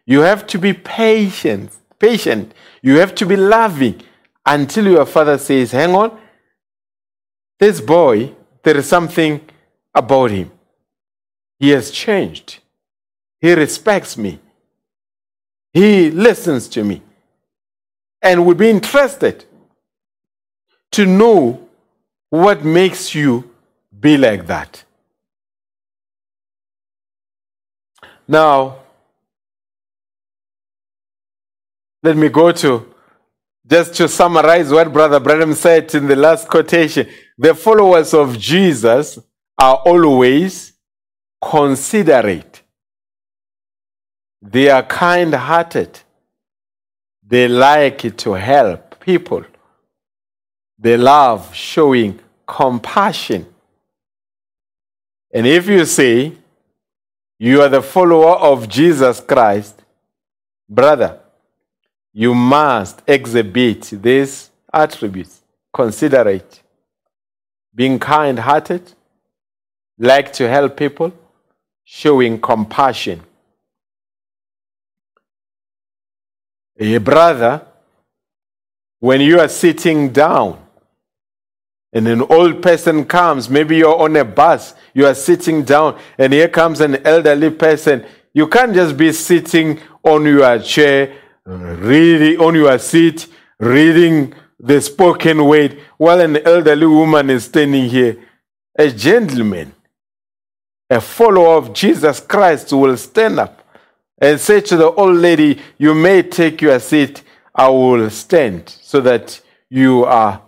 You have to be patient. Patient. You have to be loving until your father says, "Hang on. This boy, there is something about him. He has changed. He respects me. He listens to me." And would be interested to know what makes you be like that. Now, let me go to just to summarize what Brother Branham said in the last quotation. The followers of Jesus are always considerate, they are kind hearted, they like to help people, they love showing compassion. And if you say you are the follower of Jesus Christ, brother, you must exhibit these attributes considerate, being kind hearted, like to help people, showing compassion. A brother, when you are sitting down and an old person comes, maybe you're on a bus, you are sitting down, and here comes an elderly person, you can't just be sitting on your chair reading on your seat, reading the spoken word, while an elderly woman is standing here. A gentleman, a follower of Jesus Christ, will stand up and say to the old lady, You may take your seat, I will stand, so that you are,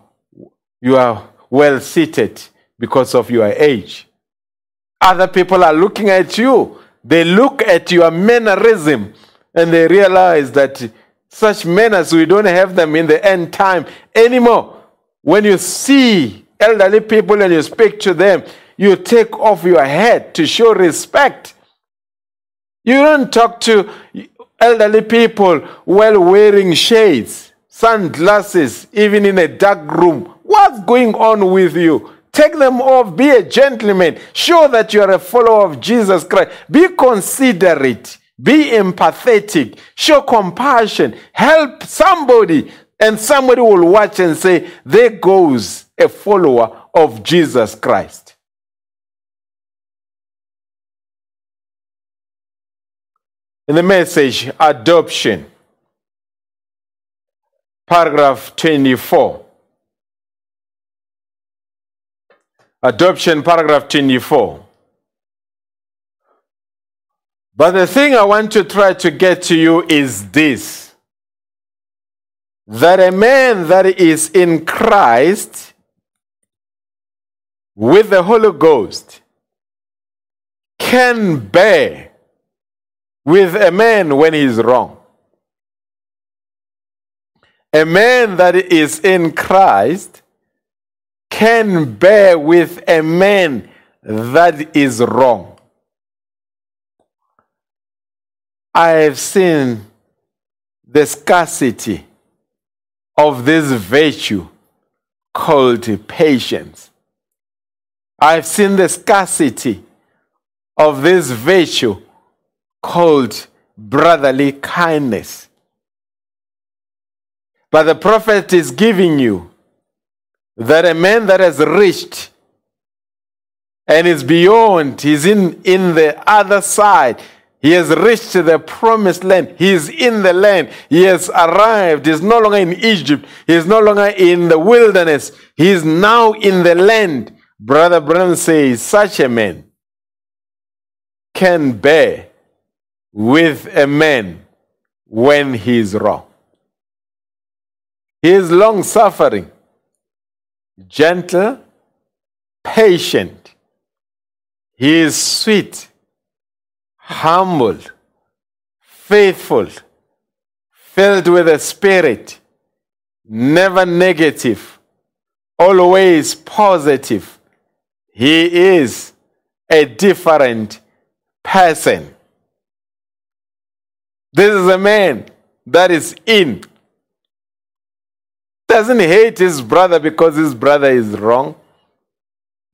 you are well seated because of your age. Other people are looking at you. They look at your mannerism and they realize that such manners, we don't have them in the end time anymore. When you see elderly people and you speak to them, you take off your hat to show respect. You don't talk to elderly people while wearing shades, sunglasses, even in a dark room. What's going on with you? Take them off. Be a gentleman. Show that you are a follower of Jesus Christ. Be considerate. Be empathetic. Show compassion. Help somebody. And somebody will watch and say, There goes a follower of Jesus Christ. In the message, adoption, paragraph 24. Adoption, paragraph 24. But the thing I want to try to get to you is this that a man that is in Christ with the Holy Ghost can bear with a man when he is wrong. A man that is in Christ can bear with a man that is wrong. I have seen the scarcity of this virtue called patience. I've seen the scarcity of this virtue called brotherly kindness. But the prophet is giving you that a man that has reached and is beyond, he's in, in the other side. He has reached the promised land. He is in the land. He has arrived. He is no longer in Egypt. He is no longer in the wilderness. He is now in the land. Brother Branham says, such a man can bear with a man when he is wrong. He is long suffering, gentle, patient. He is sweet, humble, faithful, filled with the Spirit, never negative, always positive. He is a different person. This is a man that is in. Doesn't hate his brother because his brother is wrong?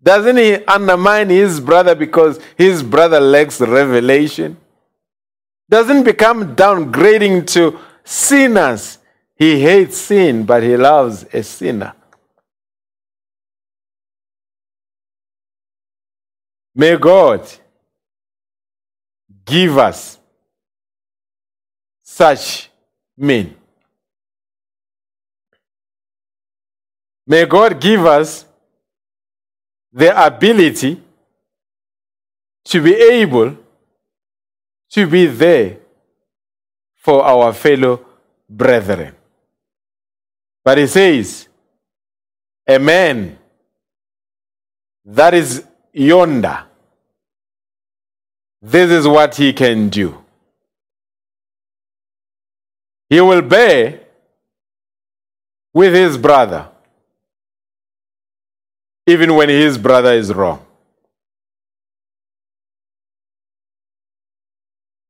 Doesn't he undermine his brother because his brother lacks revelation? Doesn't become downgrading to sinners. He hates sin, but he loves a sinner. May God give us such men. May God give us the ability to be able to be there for our fellow brethren. But he says, a man that is yonder, this is what he can do. He will bear with his brother even when his brother is wrong.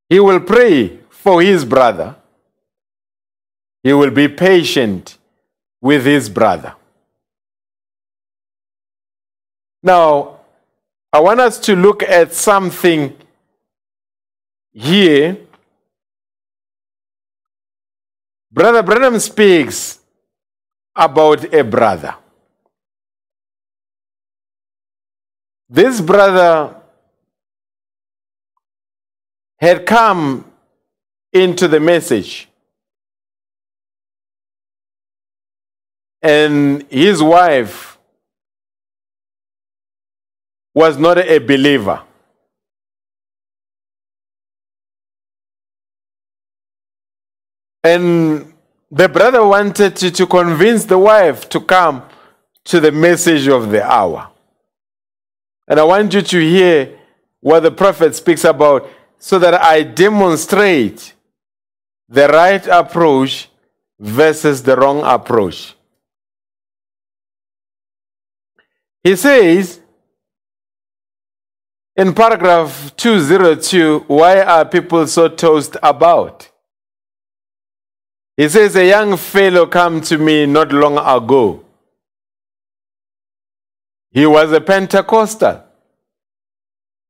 He will pray for his brother. He will be patient with his brother. Now, I want us to look at something here. Brother Branham speaks about a brother. This brother had come into the message, and his wife was not a believer. And the brother wanted to, to convince the wife to come to the message of the hour. And I want you to hear what the prophet speaks about so that I demonstrate the right approach versus the wrong approach. He says in paragraph 202, why are people so tossed about? He says, A young fellow came to me not long ago he was a Pentecostal.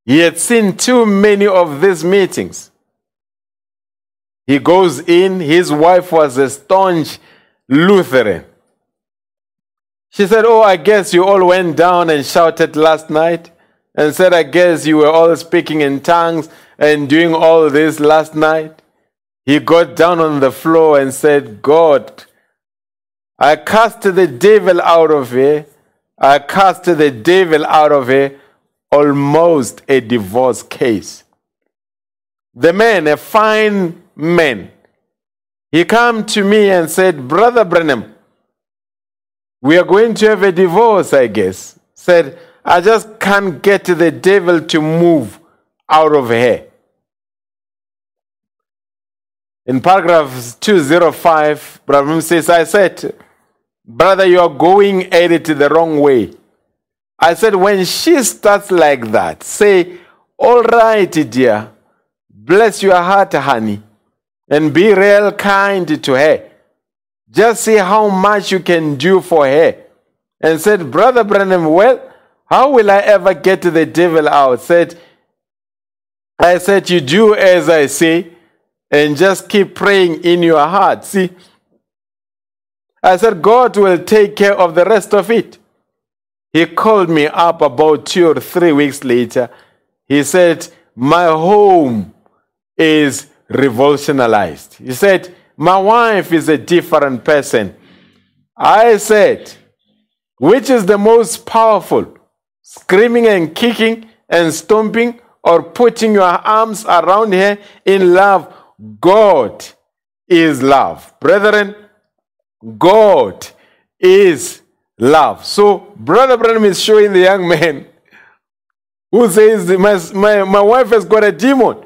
He had seen too many of these meetings. He goes in, his wife was a staunch Lutheran. She said, Oh, I guess you all went down and shouted last night. And said, I guess you were all speaking in tongues and doing all this last night. He got down on the floor and said, God, I cast the devil out of here I cast the devil out of her, almost a divorce case. The man, a fine man, he came to me and said, Brother Branham, we are going to have a divorce, I guess. Said, I just can't get the devil to move out of her. In paragraph 205, Branham says, I said, Brother, you are going at it the wrong way. I said, when she starts like that, say, All right, dear, bless your heart, honey, and be real kind to her. Just see how much you can do for her. And said, Brother Branham, well, how will I ever get the devil out? Said, I said, You do as I say, and just keep praying in your heart. See, I said, God will take care of the rest of it. He called me up about two or three weeks later. He said, My home is revolutionized. He said, My wife is a different person. I said, Which is the most powerful? Screaming and kicking and stomping or putting your arms around her in love? God is love. Brethren, God is love. So, Brother Branham is showing the young man who says, my, my, my wife has got a demon.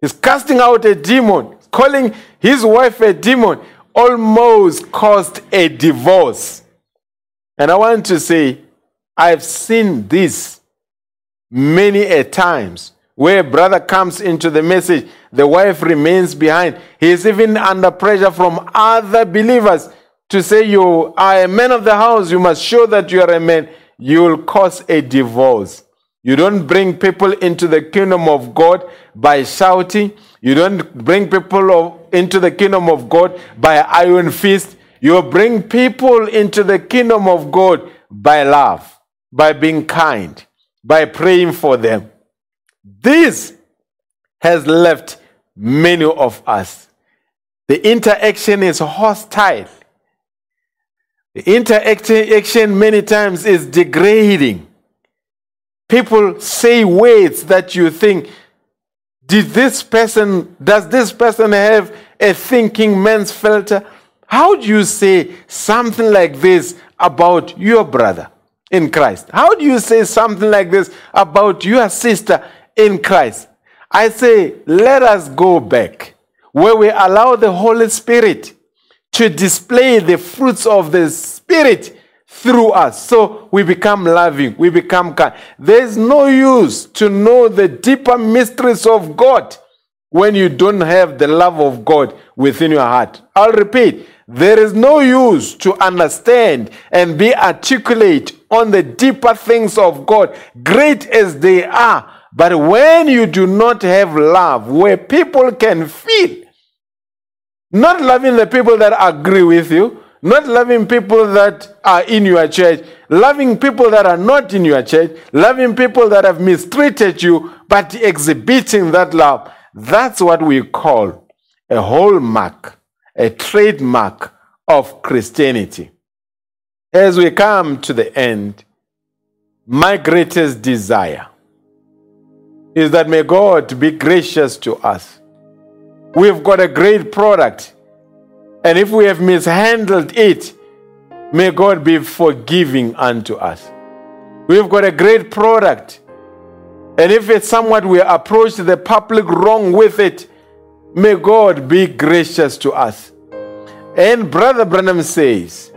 He's casting out a demon, calling his wife a demon, almost caused a divorce. And I want to say, I've seen this many a times where brother comes into the message, the wife remains behind. He is even under pressure from other believers to say you are a man of the house, you must show that you are a man. You will cause a divorce. You don't bring people into the kingdom of God by shouting. You don't bring people into the kingdom of God by iron fist. You bring people into the kingdom of God by love, by being kind, by praying for them. This has left many of us. The interaction is hostile. Interaction many times is degrading. People say words that you think, did this person, does this person have a thinking man's filter? How do you say something like this about your brother in Christ? How do you say something like this about your sister in Christ? I say, let us go back where we allow the Holy Spirit to display the fruits of the Spirit through us. So we become loving, we become kind. There's no use to know the deeper mysteries of God when you don't have the love of God within your heart. I'll repeat, there is no use to understand and be articulate on the deeper things of God, great as they are. But when you do not have love, where people can feel, not loving the people that agree with you, not loving people that are in your church, loving people that are not in your church, loving people that have mistreated you, but exhibiting that love. That's what we call a hallmark, a trademark of Christianity. As we come to the end, my greatest desire is that may God be gracious to us. We've got a great product, and if we have mishandled it, may God be forgiving unto us. We've got a great product, and if it's somewhat we approach the public wrong with it, may God be gracious to us. And Brother Branham says,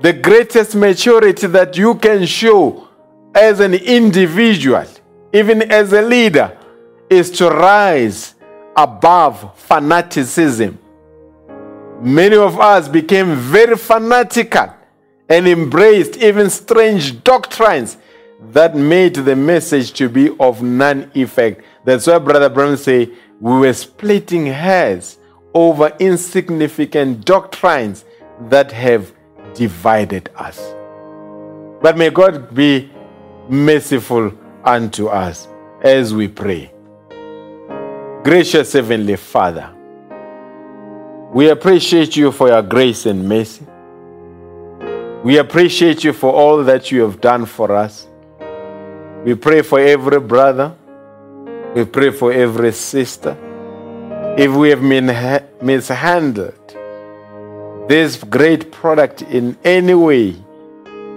the greatest maturity that you can show as an individual, even as a leader, is to rise above fanaticism. Many of us became very fanatical and embraced even strange doctrines that made the message to be of none effect. That's why Brother Branham say we were splitting hairs over insignificant doctrines that have divided us. But may God be merciful unto us as we pray. Gracious Heavenly Father, we appreciate you for your grace and mercy. We appreciate you for all that you have done for us. We pray for every brother. We pray for every sister. If we have been mishandled this great product in any way,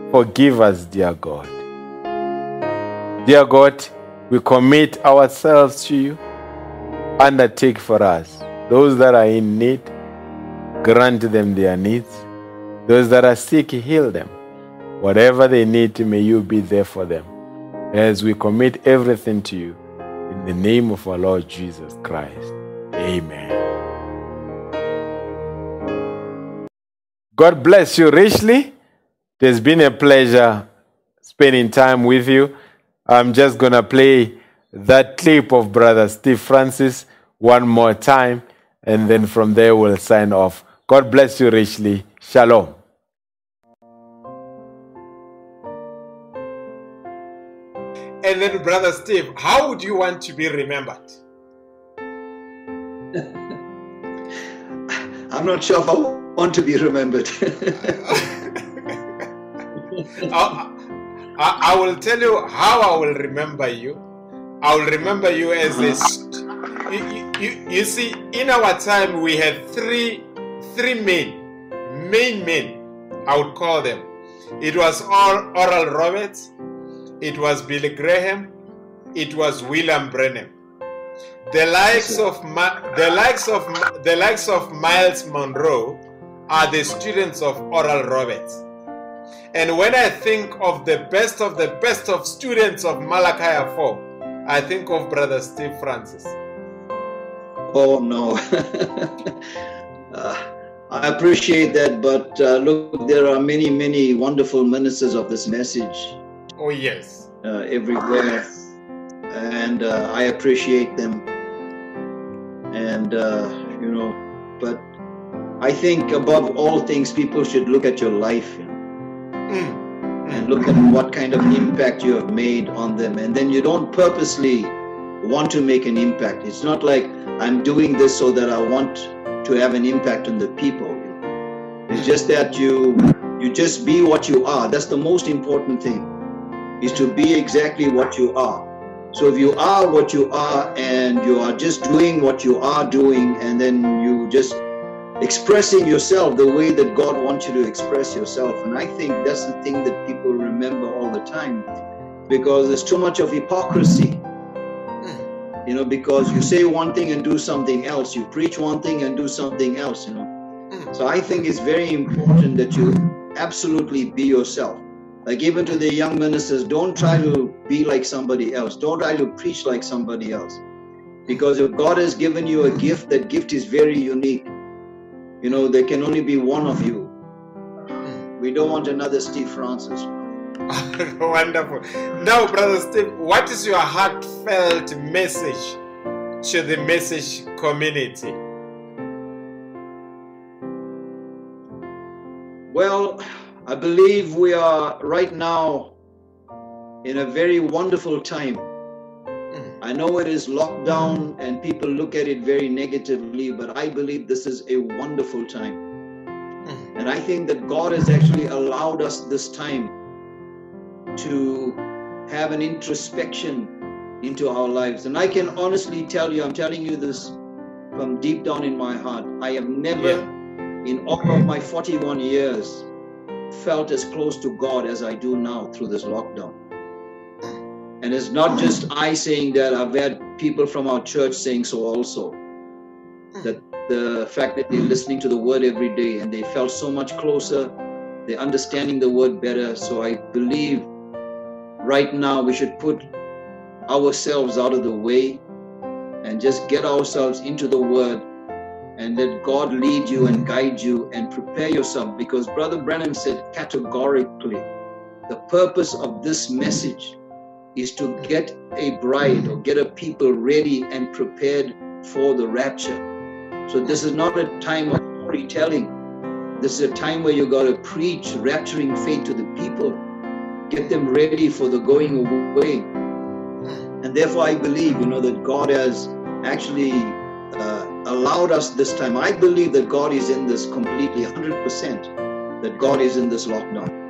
forgive us, dear God. Dear God, we commit ourselves to you. Undertake for us. Those that are in need, grant them their needs. Those that are sick, heal them. Whatever they need, may you be there for them. As we commit everything to you, in the name of our Lord Jesus Christ. Amen. God bless you richly. It has been a pleasure spending time with you. I'm just going to play that clip of Brother Steve Francis one more time,
and then from there we'll sign off. God bless you richly. Shalom.
And then, Brother Steve, how would you want to be remembered? (laughs)
I'm not sure if I want to be remembered. (laughs)
I, I, I will tell you how I will remember you. I will remember you as uh-huh. this. You, you, you, see, in our time, we had three three men, main men, I would call them. It was all Oral Roberts, it was Billy Graham, it was William Branham. The likes of the likes of the likes of Myles Munroe are the students of Oral Roberts. And when I think of the best of the best of students of Malachi 4, I think of Brother Steve Francis.
oh no. (laughs) Uh, I appreciate that, but uh, look, there are many, many wonderful ministers of this message
Oh yes.
uh, everywhere, and uh, I appreciate them. And uh, you know, but I think above all things, people should look at your life
Mm.
And look at what kind of impact you have made on them, and then you don't purposely want to make an impact. It's not like I'm doing this so that I want to have an impact on the people. It's just that you you just be what you are. That's the most important thing. Is to be exactly what you are. So if you are what you are and you are just doing what you are doing and then you just expressing yourself the way that God wants you to express yourself. And I think that's the thing that people remember all the time because there's too much of hypocrisy. You know, because you say one thing and do something else, you preach one thing and do something else, you know. So I think it's very important that you absolutely be yourself. Like even to the young ministers, don't try to be like somebody else. Don't try to preach like somebody else. Because if God has given you a gift, that gift is very unique. You know, there can only be one of you. Hmm. We don't want another Steve Francis. (laughs)
Wonderful. Now, Brother Steve, what is your heartfelt message to the message community?
Well, I believe we are right now in a very wonderful time. I know it is lockdown and people look at it very negatively, but I believe this is a wonderful time. Mm-hmm. And I think that God has actually allowed us this time to have an introspection into our lives. And I can honestly tell you, I'm telling you this from deep down in my heart. I have never, in all of my 41 years, felt as close to God as I do now through this lockdown. And it's not just I saying that, I've had people from our church saying so also. That the fact that they're listening to the word every day and they felt so much closer, they're understanding the word better. So I believe right now we should put ourselves out of the way and just get ourselves into the word and let God lead you and guide you and prepare yourself. Because Brother Branham said categorically, the purpose of this message is to get a bride or get a people ready and prepared for the rapture. So this is not a time of storytelling. This is a time where you got to preach rapturing faith to the people, get them ready for the going away. And therefore, I believe, you know, that God has actually uh, allowed us this time. I believe that God is in this completely, 100%, that God is in this lockdown.